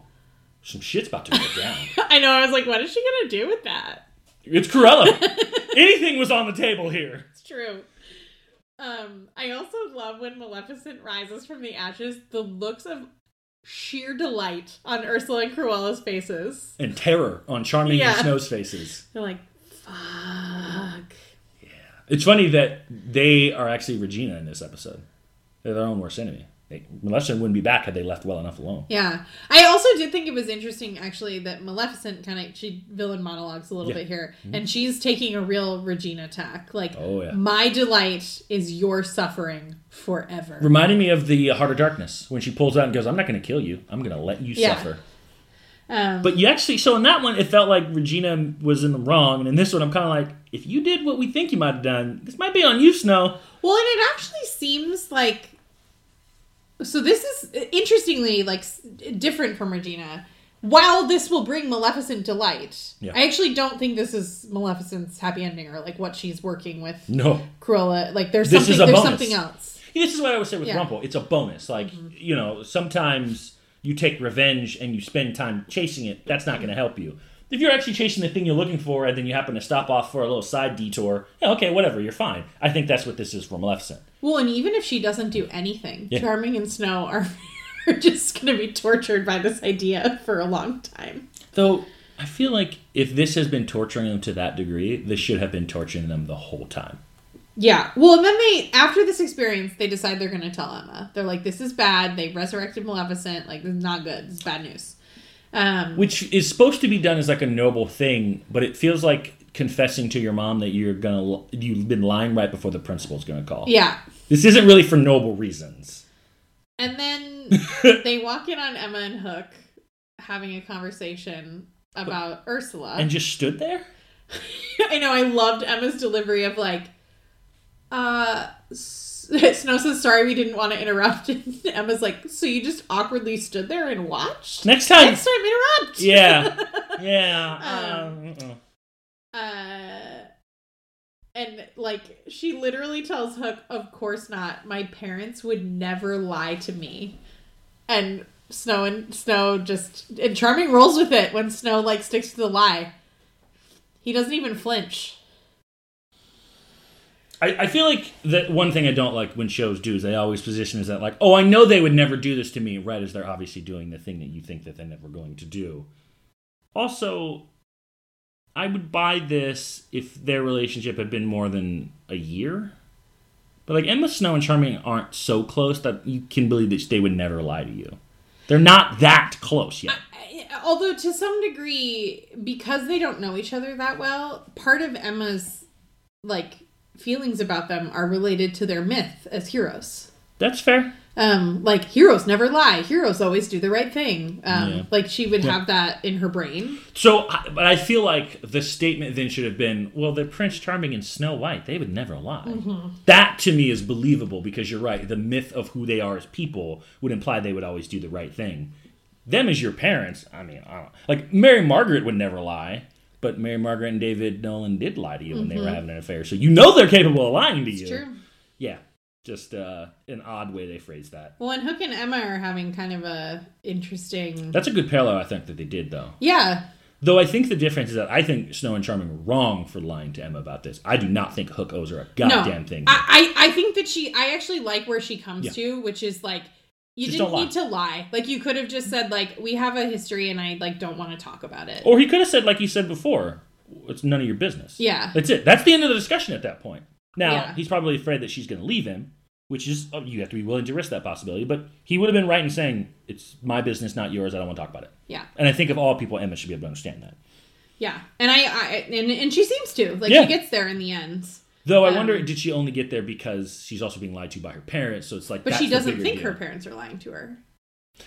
B: some shit's about to go down.
A: I know. I was like, "What is she gonna do with that?"
B: it's Cruella. Anything was on the table here.
A: It's true. Um, I also love when Maleficent rises from the ashes. The looks of sheer delight on Ursula and Cruella's faces.
B: And terror on Charming
A: Yeah.
B: and Snow's faces.
A: They're like, "Fuck."
B: Yeah, it's funny that they are actually Regina in this episode. They're their own worst enemy. They, Maleficent wouldn't be back had they left well enough alone.
A: Yeah, I also did think it was interesting actually that Maleficent kind of she villain monologues a little
B: Yeah.
A: bit here, mm-hmm. and she's taking a real Regina tack. Like,
B: Oh, yeah.
A: my delight is your suffering forever.
B: Reminding me of the Heart of Darkness when she pulls out and goes, "I'm not going to kill you. I'm going to let you
A: Yeah.
B: suffer."
A: Um,
B: But you actually, so in that one, it felt like Regina was in the wrong, and in this one, I'm kind of like, if you did what we think you might have done, this might be on you, Snow.
A: well, and it actually seems like so. This is interestingly like different from Regina. While this will bring Maleficent delight,
B: Yeah.
A: I actually don't think this is Maleficent's happy ending or like what she's working with
B: No,
A: Cruella. Like there's
B: This
A: something
B: is a
A: there's
B: bonus.
A: something else.
B: this is what I would say with
A: Yeah. Mm-hmm.
B: Rumple. It's a bonus. Like you know, sometimes you take revenge and you spend time chasing it. That's not going to help you. If you're actually chasing the thing you're looking for, and then you happen to stop off for a little side detour, yeah, okay, whatever, you're fine. I think that's what this is for Maleficent.
A: Well, and even if she doesn't do anything,
B: Yeah.
A: Charming and Snow are, are just going to be tortured by this idea for a long time.
B: Though I feel like if this has been torturing them to that degree, this should have been torturing them the whole time.
A: Yeah. Well, and then they, after this experience, they decide they're going to tell Emma. They're like, this is bad. They resurrected Maleficent. Like, this is not good. This is bad news. Um,
B: which is supposed to be done as like a noble thing, but it feels like confessing to your mom that you're gonna you've been lying right before the principal's gonna call.
A: yeah.
B: This isn't really for noble reasons.
A: And then they walk in on Emma and Hook having a conversation about Ursula.
B: And just stood there.
A: I know. I loved Emma's delivery of like, uh, Snow says, "Sorry, we didn't want to interrupt." And Emma's like, "So you just awkwardly stood there and watched?
B: Next time.
A: Next time, interrupt."
B: Yeah. Yeah. Um, uh-uh.
A: Uh, and like she literally tells Hook, "Of course not. My parents would never lie to me." And Snow and Snow just and Charming rolls with it when Snow like sticks to the lie. He doesn't even flinch.
B: I, I feel like that one thing I don't like when shows do is they always position as that like, oh, I know they would never do this to me, right as they're obviously doing the thing that you think that they're never going to do. Also, I would buy this if their relationship had been more than a year. But like Emma Snow and Charming aren't so close that you can believe that they would never lie to you. They're not that close yet.
A: I- although to some degree because they don't know each other that well part of emma's like feelings about them are related to their myth as heroes
B: That's fair.
A: um like heroes never lie heroes always do the right thing um
B: Yeah.
A: like she would
B: Yeah.
A: have that in her brain
B: So, I- but I feel like the statement then should have been, well, the Prince Charming and Snow White, they would never lie. That to me is believable because you're right. The myth of who they are as people would imply they would always do the right thing. Them as your parents, I mean, I don't like Mary Margaret would never lie, but Mary Margaret and David Nolan did lie to you when they were having an affair. So you know they're capable of lying to
A: it's
B: you.
A: true
B: Yeah, just uh, an odd way they phrase that.
A: well and hook and emma are having kind of a interesting
B: That's a good parallel, I think, that they did though.
A: yeah
B: Though I think the difference is that I think Snow and Charming were wrong for lying to Emma about this. I do not think Hook owes her a goddamn
A: no
B: thing.
A: I, I i think that she i actually like where she comes
B: Yeah.
A: to which is like you
B: Just
A: didn't need to lie like you could have just said like we have a history and i like don't want to talk about it
B: or he could have said, like he said before, it's none of your business.
A: yeah
B: That's it. That's the end of the discussion at that point. Now,
A: Yeah.
B: he's probably afraid that she's going to leave him, which is, oh, you have to be willing to risk that possibility. But he would have been right in saying, it's my business, not yours. I don't want to talk about it.
A: yeah
B: And I think of all people, Emma should be able to understand that.
A: Yeah, and I, I and, and she seems to like
B: Yeah.
A: she gets there in the end,
B: Though I
A: Um,
B: wonder, did she only get there because she's also being lied to by her parents? So it's like,
A: but she doesn't think
B: deal.
A: her parents are lying to her.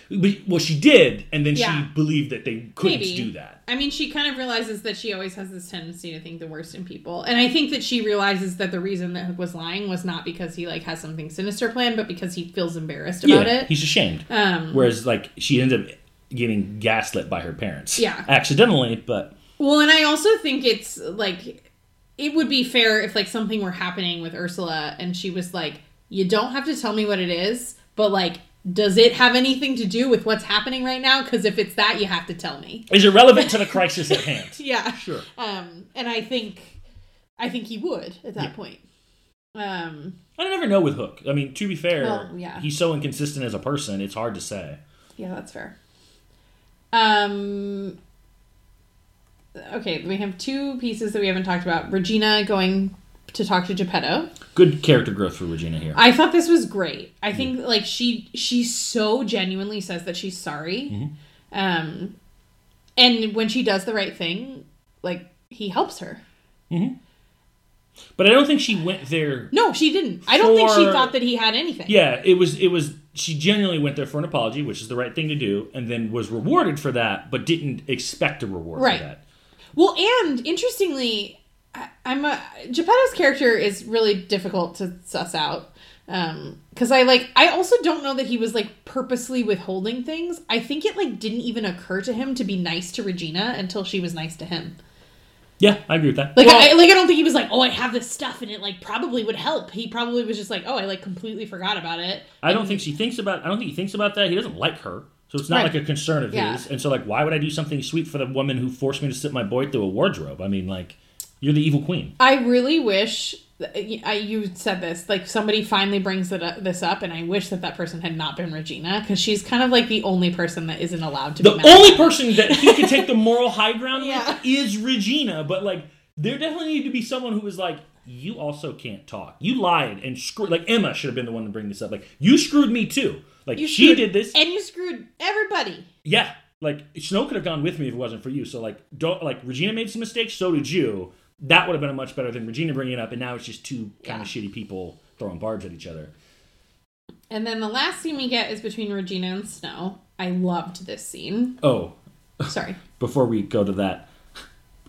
B: But- Well, she did, and then
A: Yeah.
B: she believed that they couldn't
A: Maybe.
B: do that.
A: I mean, she kind of realizes that she always has this tendency to think the worst in people, and I think that she realizes that the reason that Hook was lying was not because he like has something sinister planned, but because he feels embarrassed about
B: yeah,
A: it.
B: he's ashamed.
A: Um,
B: Whereas, like, she ends up getting gaslit by her parents.
A: Yeah.
B: accidentally, but
A: Well, and I also think it's like it would be fair if like something were happening with Ursula and she was like, "You don't have to tell me what it is, but like, does it have anything to do with what's happening right now? Because if it's that, you have to tell me."
B: is it relevant to the crisis at hand?
A: Yeah.
B: Sure.
A: Um, and I think, I think he would at that
B: Yeah.
A: point. Um,
B: I don't never know with Hook. I mean, to be fair,
A: Well, yeah.
B: he's so inconsistent as a person; it's hard to say.
A: yeah, that's fair. Um. Okay, we have two pieces that we haven't talked about. Regina going to talk to Geppetto.
B: Good character growth for Regina here.
A: I thought this was great. I think like she she so genuinely says that she's sorry. Um and when she does the right thing, like he helps her.
B: But I don't think she went there.
A: No, she didn't. I don't think she thought that he had anything.
B: Yeah, it was. It was. She genuinely went there for an apology, which is the right thing to do, and then was rewarded for that, but didn't expect a reward
A: Right.
B: for that.
A: Well, and interestingly, I, I'm a Geppetto's character is really difficult to suss out. Um, because I like I also don't know that he was like purposely withholding things. I think it like didn't even occur to him to be nice to Regina until she was nice to him.
B: Yeah, I agree with that.
A: Like
B: Well,
A: I like I don't think he was like, oh, I have this stuff and it like probably would help. He probably was just like, oh, I like completely forgot about it.
B: I don't think she thinks about. I don't think he thinks about that. He doesn't like her, so it's not
A: Right.
B: like a concern of
A: Yeah.
B: his. And so, like, why would I do something sweet for the woman who forced me to sit my boy through a wardrobe? I mean, like, you're the evil queen.
A: I really wish I, you said this like somebody finally brings it up, this up, and I wish that that person had not been Regina because she's kind of like the only person that isn't allowed to be.
B: The only person that he could take the moral high ground
A: Yeah.
B: with is Regina, but like, there definitely need to be someone who was like. You also can't talk. You lied and screwed. Like Emma should have been the one to bring this up. Like you screwed me too. Like
A: You
B: she did this.
A: and you screwed everybody.
B: Yeah, like Snow could have gone with me if it wasn't for you. So like, don't like Regina made some mistakes. So did you. That would have been a much better than Regina bringing it up, and now it's just two kind of shitty people throwing barbs at each other.
A: And then the last scene we get is between Regina and Snow. I loved this scene.
B: Oh,
A: Sorry.
B: before we go to that,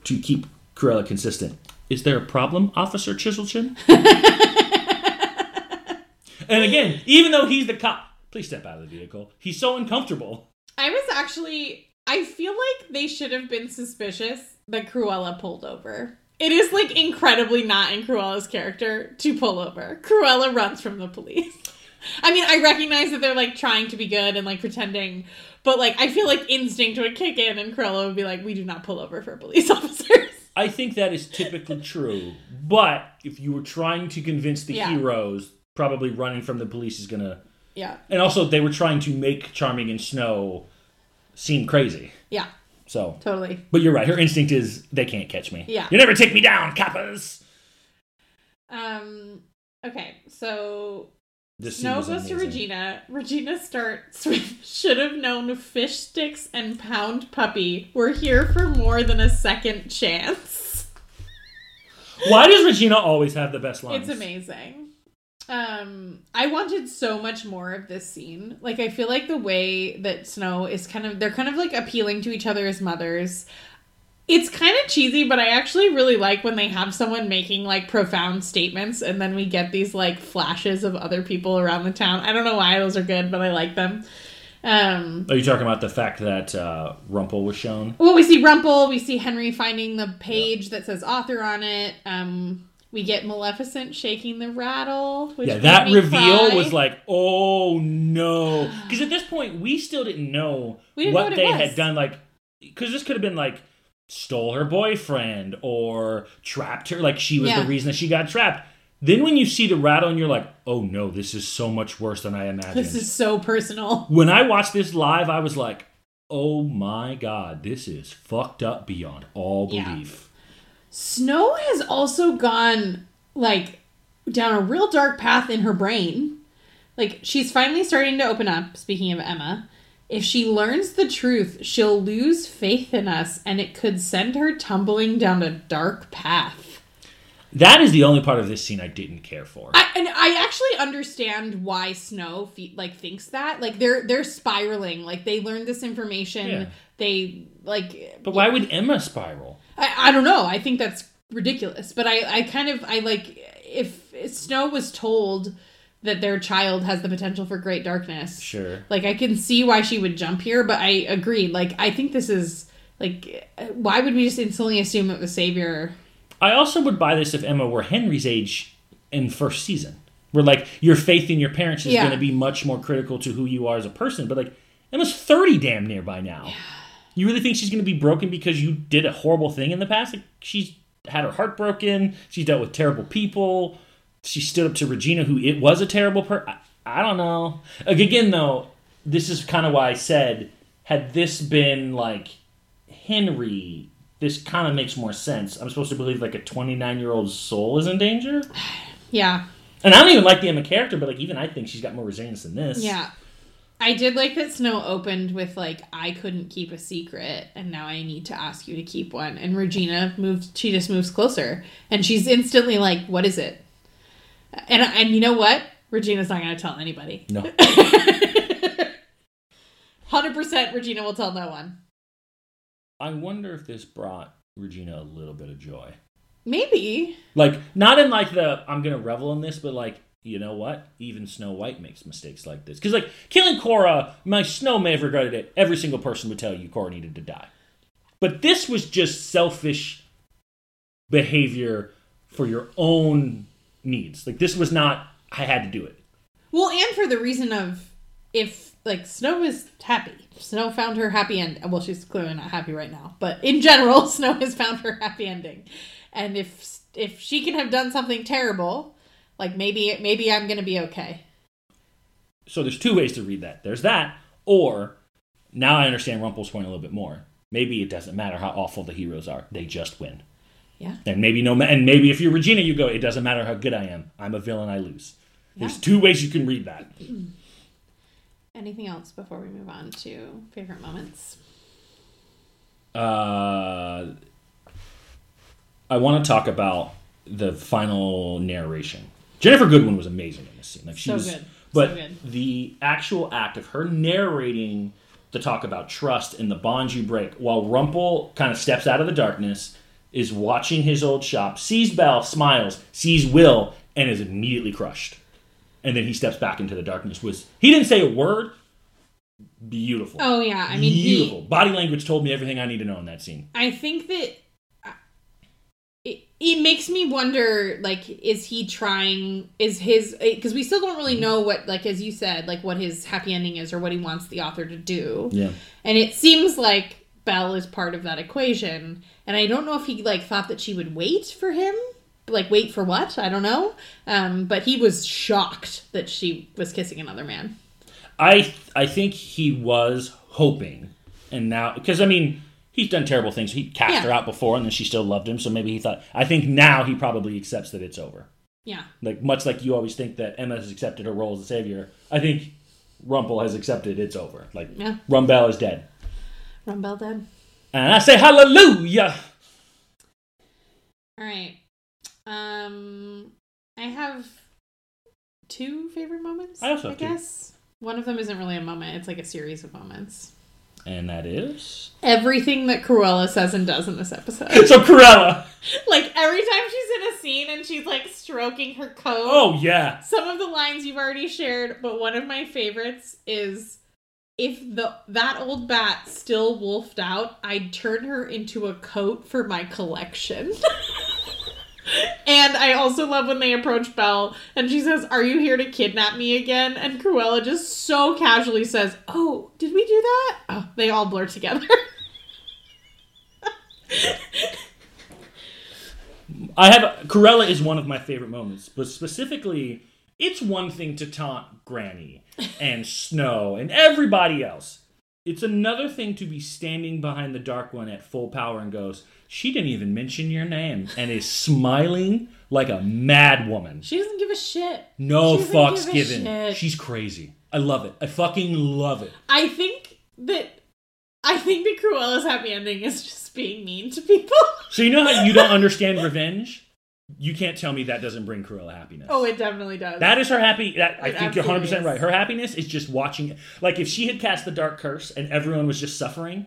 B: to keep Cruella consistent, is there a problem, Officer Chiselchin? and again, even though he's the cop, please step out of the vehicle. He's so uncomfortable.
A: I was actually. I feel like they should have been suspicious that Cruella pulled over. It is like incredibly not in Cruella's character to pull over. Cruella runs from the police. I mean, I recognize that they're like trying to be good and like pretending, but like I feel like instinct would kick in and Cruella would be like, "We do not pull over for police officers."
B: I think that is typically true, but if you were trying to convince the
A: Yeah.
B: heroes, probably running from the police is gonna.
A: Yeah,
B: And also, they were trying to make Charming and Snow seem crazy.
A: yeah,
B: So,
A: totally.
B: but you're right. Her instinct is they can't catch me.
A: Yeah.
B: You never take me down, Kappas.
A: Um. Okay, so
B: This
A: Snow goes to. Regina. Regina starts with should have known fish sticks and pound puppy were here for more than a second chance.
B: Why does Regina always have the best lines?
A: It's amazing. Um, I wanted so much more of this scene. Like, I feel like the way that Snow is kind of, they're kind of like appealing to each other as mothers. It's kind of cheesy, but I actually really like when they have someone making like profound statements and then we get these like flashes of other people around the town. I don't know why those are good, but I like them. Um,
B: Are you talking about the fact that uh, Rumple was shown?
A: well, we see Rumple, we see Henry finding the page that says author on it. Um, we get Maleficent shaking the rattle. Which
B: yeah, that reveal
A: cry.
B: was like, oh no. Because at this point, we still didn't know
A: didn't know
B: what
A: what
B: they
A: was.
B: had done. Like, because this could have been like, stole her boyfriend or trapped her. Like, she was
A: Yeah.
B: the reason that she got trapped. Then when you see the rattle and you're like, oh no, this is so much worse than I imagined.
A: This is so personal.
B: when I watched this live, I was like, oh my god, this is fucked up beyond all
A: Yeah. Snow has also gone like down a real dark path in her brain. Like she's finally starting to open up, speaking of Emma. If she learns the truth, she'll lose faith in us and it could send her tumbling down a dark path.
B: That is the only part of this scene I didn't care for.
A: I, and I actually understand why Snow fe- like thinks that. Like they're they're spiraling. Like they learned this information.
B: Yeah.
A: They like
B: but why would Emma spiral?
A: I, I don't know. I think that's ridiculous. But I, I kind of I like if Snow was told that their child has the potential for great darkness.
B: Sure.
A: Like I can see why she would jump here, but I agree. Like I think this is like why would we just instantly assume that was savior
B: I also would buy this if Emma were Henry's age in first season. Where like your faith in your parents is
A: Yeah.
B: going to be much more critical to who you are as a person. But like Emma's thirty damn near by now. You really think she's going to be broken because you did a horrible thing in the past? Like she's had her heart broken. She's dealt with terrible people. She stood up to Regina, who it was a terrible per. I, I don't know. Like, again, though, this is kind of why I said had this been like Henry, this kind of makes more sense. I'm supposed to believe like a 29 year old soul is in danger,
A: Yeah.
B: and I don't even like the Emma character, but like even I think she's got more resilience than this.
A: Yeah. I did like that Snow opened with like I couldn't keep a secret and now I need to ask you to keep one and Regina moved she just moves closer and she's instantly like what is it? And and you know what? Regina's not going to tell anybody.
B: No.
A: 100% Regina will tell no one.
B: I wonder if this brought Regina a little bit of joy.
A: Maybe.
B: Like not in like the I'm gonna revel in this, but like you know what? Even Snow White makes mistakes like this. Because like killing Cora, my Snow may have regretted it. Every single person would tell you Cora needed to die. But this was just selfish behavior for your own needs. Like this was not I had to do it.
A: Well, and for the reason of if like Snow is happy. Snow found her happy end. Well, she's clearly not happy right now, but in general, Snow has found her happy ending. And if if she can have done something terrible, like maybe maybe I'm gonna be okay.
B: So there's two ways to read that. There's that, or now I understand Rumple's point a little bit more. Maybe it doesn't matter how awful the heroes are; they just win.
A: Yeah.
B: And maybe no, and maybe if you're Regina, you go, it doesn't matter how good I am. I'm a villain. I lose. There's
A: Yeah.
B: two ways you can read that.
A: Anything else before we move on to favorite moments?
B: Uh, I want to talk about the final narration. Ginnifer Goodwin was amazing in this scene. Like she
A: So
B: was,
A: good. So
B: but
A: good.
B: the actual act of her narrating the talk about trust and the bonds you break, while Rumple kind of steps out of the darkness, is watching his old shop, sees Belle, smiles, sees Will, and is immediately crushed. And then he steps back into the darkness. Was he didn't say a word? Beautiful.
A: Oh yeah, I mean
B: beautiful.
A: he
B: Body language told me everything I need to know in that scene.
A: I think that it, it makes me wonder like is he trying is his because we still don't
B: Mm-hmm.
A: really know what like as you said like what his happy ending is or what he wants the author to do.
B: Yeah.
A: and it seems like Belle is part of that equation. And I don't know if he like thought that she would wait for him like wait for what? I don't know. Um but he was shocked that she was kissing another man.
B: I I think he was hoping, and now because I mean he's done terrible things. He cast
A: Yeah.
B: her out before, and then she still loved him. So maybe he thought. I think now he probably accepts that it's over.
A: yeah
B: Like much like you always think that Emma has accepted her role as a savior. I think Rumple has accepted it's over. Like
A: Yeah.
B: Rumbelle is dead,
A: Rumbelle dead
B: and I say hallelujah.
A: All right. Um, I have two favorite moments.
B: I also have two.
A: guess one of them isn't really a moment; it's like a series of moments.
B: And that is
A: Everything that Cruella says and does in this episode,
B: so Cruella.
A: like every time she's in a scene and she's like stroking her coat.
B: Oh yeah,
A: Some of the lines you've already shared, but one of my favorites is. If the that old bat still wolfed out, I'd turn her into a coat for my collection. And I also love when they approach Belle and she says, Are you here to kidnap me again? And Cruella just so casually says, Oh, did we do that? Oh, they all blur together.
B: I have Cruella is one of my favorite moments, but specifically, it's one thing to taunt Granny and Snow and everybody else. It's another thing to be standing behind the Dark One at full power and goes, "She didn't even mention your name," and is smiling like a mad woman.
A: she doesn't give a shit.
B: No fucks
A: give
B: given.
A: shit.
B: She's crazy. I love it. I fucking love it.
A: I think that I think that Cruella's happy ending is just being mean to people.
B: So you know how you don't understand revenge? You can't tell me that doesn't bring Cruella happiness.
A: oh, it definitely does.
B: That is her happy. That I think you're 100 percent right. Her happiness is just watching. Like if she had cast the dark curse and everyone was just suffering,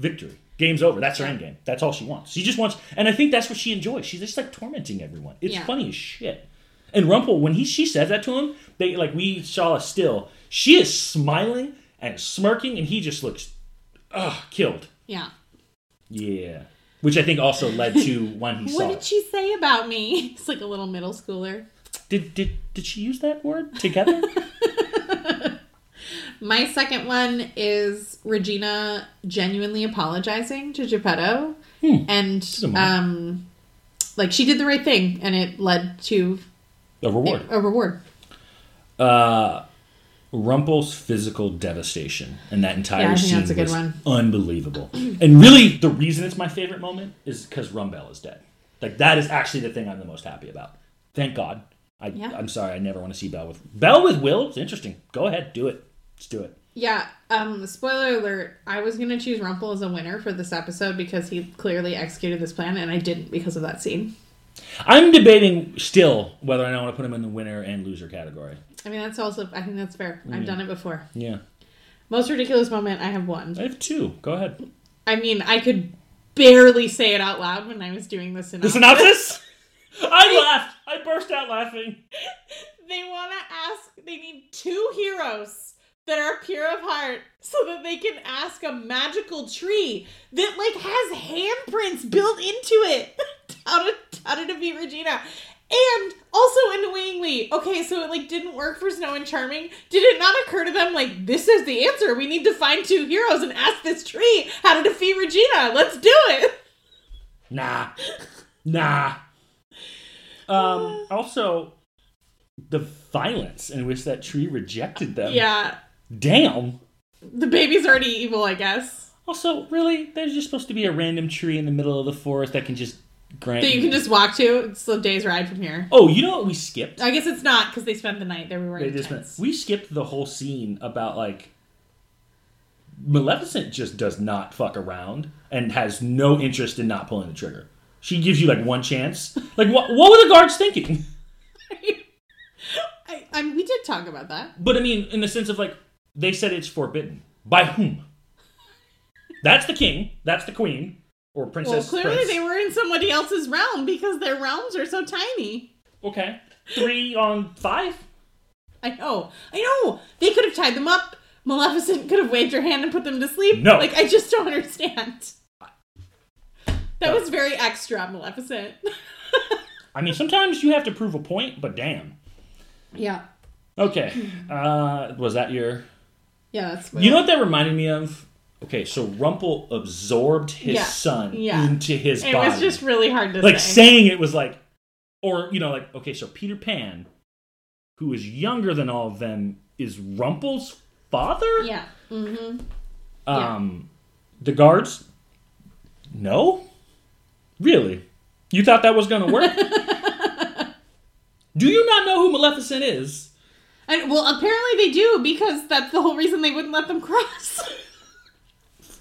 B: victory, game's over. That's her end game. That's all she wants. She just wants, and I think that's what she enjoys. She's just like tormenting everyone. It's
A: Yeah.
B: funny as shit. And Rumple, when he she says that to him, they like we saw a still. She is smiling and smirking, and he just looks, ugh, killed.
A: Yeah.
B: Yeah, which I think also led to when he
A: What
B: saw
A: did
B: it.
A: she say about me? It's like a little middle schooler.
B: Did did did she use that word together?
A: My second one is Regina genuinely apologizing to Geppetto.
B: Hmm.
A: And um like she did the right thing and it led to
B: a reward.
A: a reward.
B: Uh, Rumple's physical devastation and that entire
A: Yeah,
B: scene was
A: one.
B: unbelievable. and really, the reason it's my favorite moment is because Rumbelle is dead. Like that is actually the thing I'm the most happy about. Thank God. I,
A: Yeah.
B: I'm sorry, I never want to see Belle with Belle with Will. It's interesting. Go ahead, do it. Let's do it.
A: Yeah, um spoiler alert, I was gonna choose Rumple as a winner for this episode because he clearly executed this plan and I didn't because of that scene.
B: I'm debating still whether or not I want to put him in the winner and loser category.
A: I mean that's also I think that's fair. I've done it before.
B: Yeah,
A: Most ridiculous moment I have one.
B: I have two. Go ahead.
A: I mean, I could barely say it out loud when I was doing the
B: The
A: synopsis.
B: synopsis. I laughed. I burst out laughing.
A: they want to ask, they need two heroes that are pure of heart so that they can ask a magical tree that, like, has handprints built into it. how, to, how to defeat Regina. And also annoyingly, okay, so it like didn't work for Snow and Charming. Did it not occur to them like this is the answer? We need to find two heroes and ask this tree how to defeat Regina. Let's do it.
B: Nah. Nah. Um, also, the violence in which that tree rejected them.
A: Yeah,
B: Damn.
A: the baby's already evil, I guess.
B: Also, really, there's just supposed to be a random tree in the middle of the forest that can just grant.
A: That you can just walk to. It's a day's ride from here.
B: Oh, you know what we skipped?
A: I guess it's not because they spent the night there. We were
B: They just
A: tents.
B: we skipped the whole scene about like Maleficent just does not fuck around and has no interest in not pulling the trigger. She gives you like one chance. Like what? What were the guards thinking?
A: I, I mean, we did talk about that.
B: But I mean, in the sense of like, they said it's forbidden. By whom? That's the king. That's the queen. Or princess.
A: Well, clearly
B: prince.
A: they were in somebody else's realm because their realms are so tiny.
B: Okay. Three on five?
A: I know. I know. They could have tied them up. Maleficent could have waved her hand and put them to sleep.
B: No.
A: Like, I just don't understand. That was very extra, Maleficent.
B: I mean, sometimes you have to prove a point, but damn.
A: yeah.
B: Okay. Uh, was that your.
A: Yeah, that's
B: You know what that reminded me of? Okay, so Rumple absorbed his
A: Yeah.
B: son
A: Yeah.
B: into his
A: It
B: body.
A: was just really hard to
B: like
A: say.
B: saying it was like, or you know, like okay, so Peter Pan, who is younger than all of them, is Rumple's father.
A: Yeah. Mm-hmm.
B: Um, the guards. No, really, you thought that was gonna work? Do you not know who Maleficent is?
A: And, well, apparently they do because that's the whole reason they wouldn't let them cross.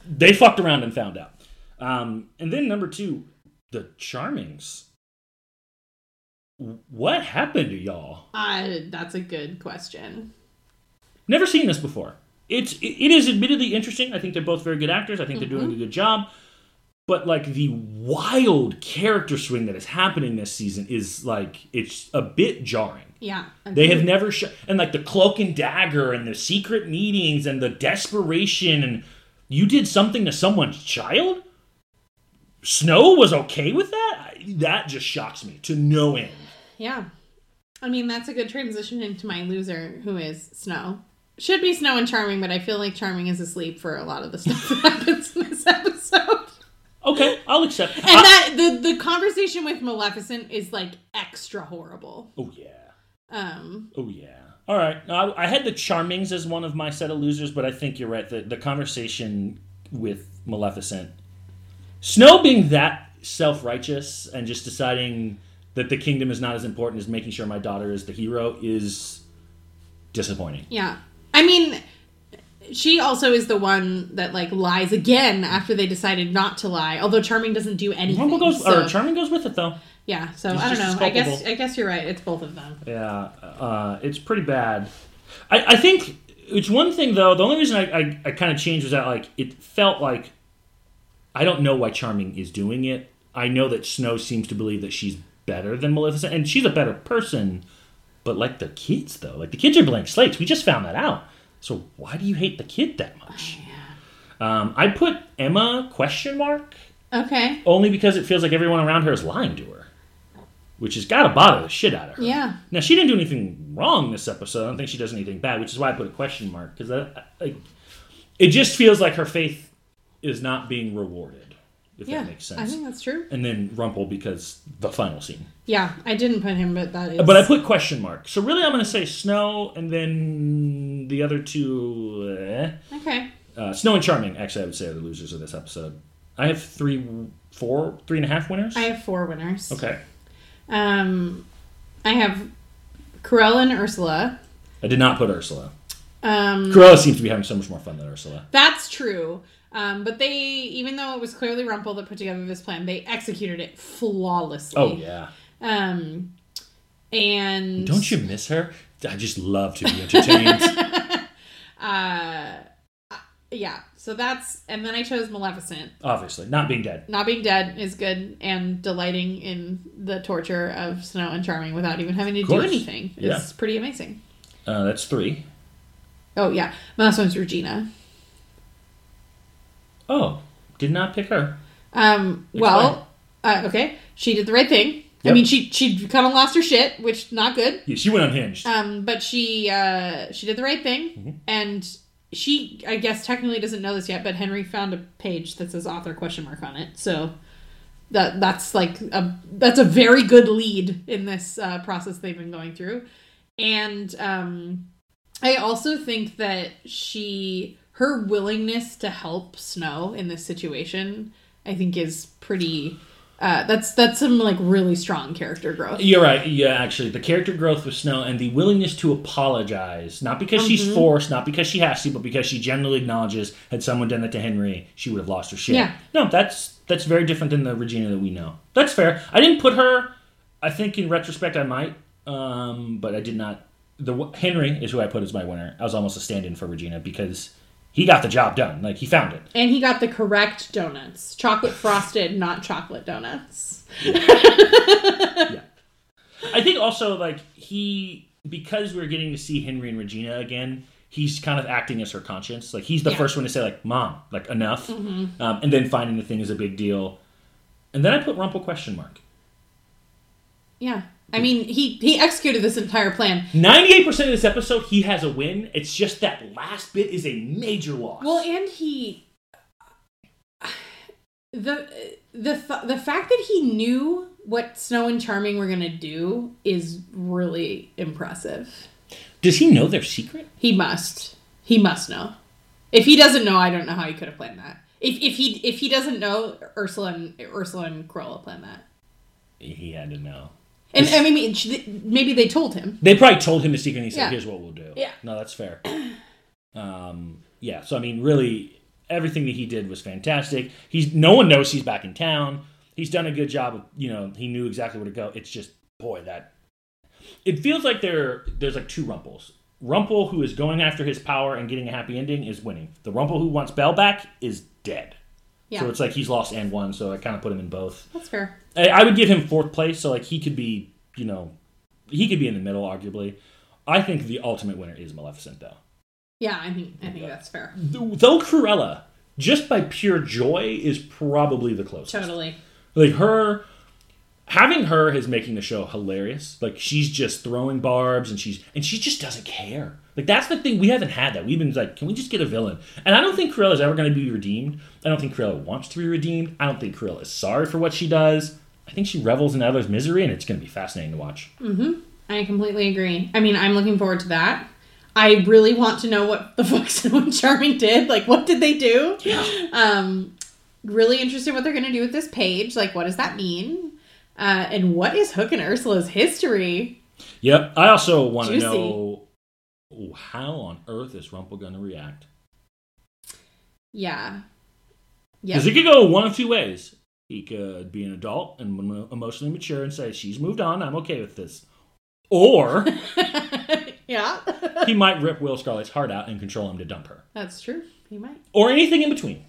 B: They fucked around and found out. Um, and then number two, the Charmings. What happened to y'all?
A: uh, that's a good question.
B: Never seen this before. It's it, it is admittedly interesting. I think they're both very good actors. I think they're doing a good job. But like the wild character swing that is happening this season is like it's a bit jarring.
A: Yeah.
B: They have never shown and like the cloak and dagger and the secret meetings and the desperation and you did something to someone's child. Snow was okay with that. That just shocks me to no end.
A: Yeah. I mean, that's a good transition into my loser, who is Snow. Should be Snow and Charming, but I feel like Charming is asleep for a lot of the stuff that happens in this episode.
B: Okay, I'll accept.
A: And
B: I-
A: that the the conversation with Maleficent is like extra horrible.
B: oh yeah.
A: Um,
B: Oh yeah. All right. I, I had the Charmings as one of my set of losers, but I think you're right. The the conversation with Maleficent, Snow being that self righteous and just deciding that the kingdom is not as important as making sure my daughter is the hero is disappointing.
A: yeah. I mean, she also is the one that like lies again after they decided not to lie. Although Charming doesn't do anything.
B: Rumple goes
A: so-
B: or Charming goes with it though.
A: yeah. So I don't know. I guess. I guess you're right. It's both of them.
B: Yeah, uh, it's pretty bad. I, I think it's one thing though. The only reason I, I, I kind of changed was that like it felt like I don't know why Charming is doing it. I know that Snow seems to believe that she's better than Maleficent, and she's a better person. but like the kids though, like the kids are blank slates. We just found that out. So why do you hate the kid that much? Um, I put Emma question mark
A: Okay.
B: only because it feels like everyone around her is lying to her, which has got to bother the shit out of her.
A: Yeah.
B: Now she didn't do anything wrong this episode. I don't think she does anything bad, which is why I put a question mark because like, it just feels like her faith is not being rewarded. If
A: Yeah.
B: that makes sense.
A: I think that's true.
B: and then Rumple because the final scene.
A: Yeah, I didn't put him, but that is.
B: But I put question mark. So really, I'm going to say Snow, and then the other two. Eh.
A: Okay.
B: Uh, Snow and Charming, actually, I would say are the losers of this episode. I have three, four, three and a half winners.
A: I have four winners.
B: okay.
A: Um, I have Cruella and Ursula.
B: I did not put Ursula.
A: Um,
B: Cruella seems to be having so much more fun than Ursula.
A: That's true. Um, but they, even though it was clearly Rumple that put together this plan, they executed it flawlessly.
B: Oh yeah.
A: Um, and
B: Don't you miss her? I just love to be entertained.
A: Uh, yeah. So that's and then I chose Maleficent.
B: Obviously, not being dead.
A: Not being dead is good, and delighting in the torture of Snow and Charming without even having to do anything is
B: Yeah.
A: pretty amazing.
B: Uh, that's three.
A: Oh yeah, my last one's Regina.
B: Oh, did not pick her.
A: Um, well, uh, okay, she did the right thing. I mean, she she kind of lost her shit, which not good.
B: Yeah, she went unhinged.
A: Um, but she uh, she did the right thing,
B: Mm-hmm.
A: and she I guess technically doesn't know this yet, but Henry found a page that says author question mark on it. So that that's like a that's a very good lead in this uh, process they've been going through, and um, I also think that she her willingness to help Snow in this situation I think is pretty. Uh, that's that's some like really strong character growth.
B: You're right. Yeah, actually, the character growth with Snow and the willingness to apologize, not because
A: Mm-hmm.
B: she's forced, not because she has to, but because she generally acknowledges had someone done that to Henry, she would have lost her shit.
A: Yeah.
B: No, that's that's very different than the Regina that we know. That's fair. I didn't put her. I think in retrospect I might, um, but I did not. The Henry is who I put as my winner. I was almost a stand-in for Regina because he got the job done. Like he found it.
A: And he got the correct donuts. Chocolate frosted, not chocolate donuts. Yeah.
B: I think also like he because we're getting to see Henry and Regina again. He's kind of acting as her conscience. Like he's the
A: Yeah.
B: first one to say like, "Mom, like enough," um, and then finding the thing is a big deal. And then I put Rumple question mark.
A: Yeah. I mean, he he executed this entire plan.
B: Ninety-eight percent of this episode, he has a win. It's just that last bit is a major loss.
A: Well, and he the the th- the fact that he knew what Snow and Charming were going to do is really impressive.
B: Does he know their secret?
A: He must. He must know. If he doesn't know, I don't know how he could have planned that. If, if he if he doesn't know, Ursula and Ursula and Cruella planned that.
B: He had to know.
A: And I mean, maybe they told him.
B: They probably told him the secret and he said,
A: Yeah.
B: here's what we'll do.
A: Yeah.
B: No, that's fair. um, yeah, so I mean, really, everything that he did was fantastic. He's No one knows he's back in town. He's done a good job of, you know, he knew exactly where to go. It's just, boy, that. It feels like there there's like two Rumples. Rumple, who is going after his power and getting a happy ending, is winning. The Rumple who wants Belle back is dead.
A: Yeah,
B: So it's like he's lost and won, so I kind of put him in both.
A: that's fair.
B: I, I would give him fourth place, so like he could be, you know, he could be in the middle, arguably. I think the ultimate winner is Maleficent, though.
A: Yeah, I think I think that's fair.
B: Though Cruella, just by pure joy, is probably the closest.
A: Totally.
B: Like her, having her is making the show hilarious. Like she's just throwing barbs, and she's and she just doesn't care. Like that's the thing we haven't had that. We've been like, can we just get a villain? And I don't think Cruella is ever going to be redeemed. I don't think Cruella wants to be redeemed. I don't think Cruella is sorry for what she does. I think she revels in others' misery, and it's going to be fascinating to watch. Mm-hmm.
A: I completely agree. I mean, I'm looking forward to that. I really want to know what the fuck and Charming did. Like, what did they do? Yeah. Um, really interested what they're going to do with this page. Like, what does that mean? Uh, and what is Hook and Ursula's history?
B: Yep. I also want to know how on earth is Rumple going to react?
A: Yeah. Yeah.
B: Because it could go one of two ways. He could be an adult and emotionally mature and say, "She's moved on. I'm okay with this," or
A: yeah.
B: he might rip Will Scarlet's heart out and control him to dump her,
A: That's true. He might.
B: or anything in between.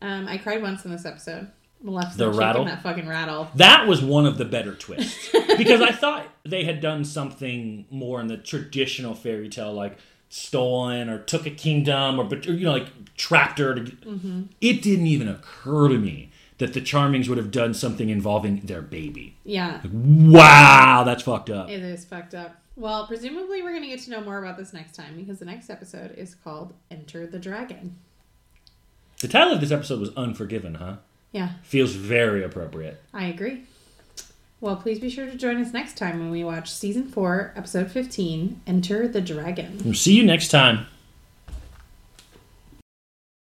A: Um, I cried once in this episode. Maleficent
B: The rattle?
A: that fucking rattle.
B: That was one of the better twists because I thought they had done something more in the traditional fairy tale, like stolen or took a kingdom or, but you know, like trapped her. To, mm-hmm. It didn't even occur to me that the Charmings would have done something involving their baby.
A: Yeah,
B: Wow, that's fucked up.
A: it is fucked up. Well, presumably we're gonna get to know more about this next time because the next episode is called Enter the Dragon.
B: The title of this episode was Unforgiven, huh?
A: Yeah,
B: Feels very appropriate.
A: I agree. Well, please be sure to join us next time when we watch season four, episode fifteen, Enter the Dragon.
B: See you next time.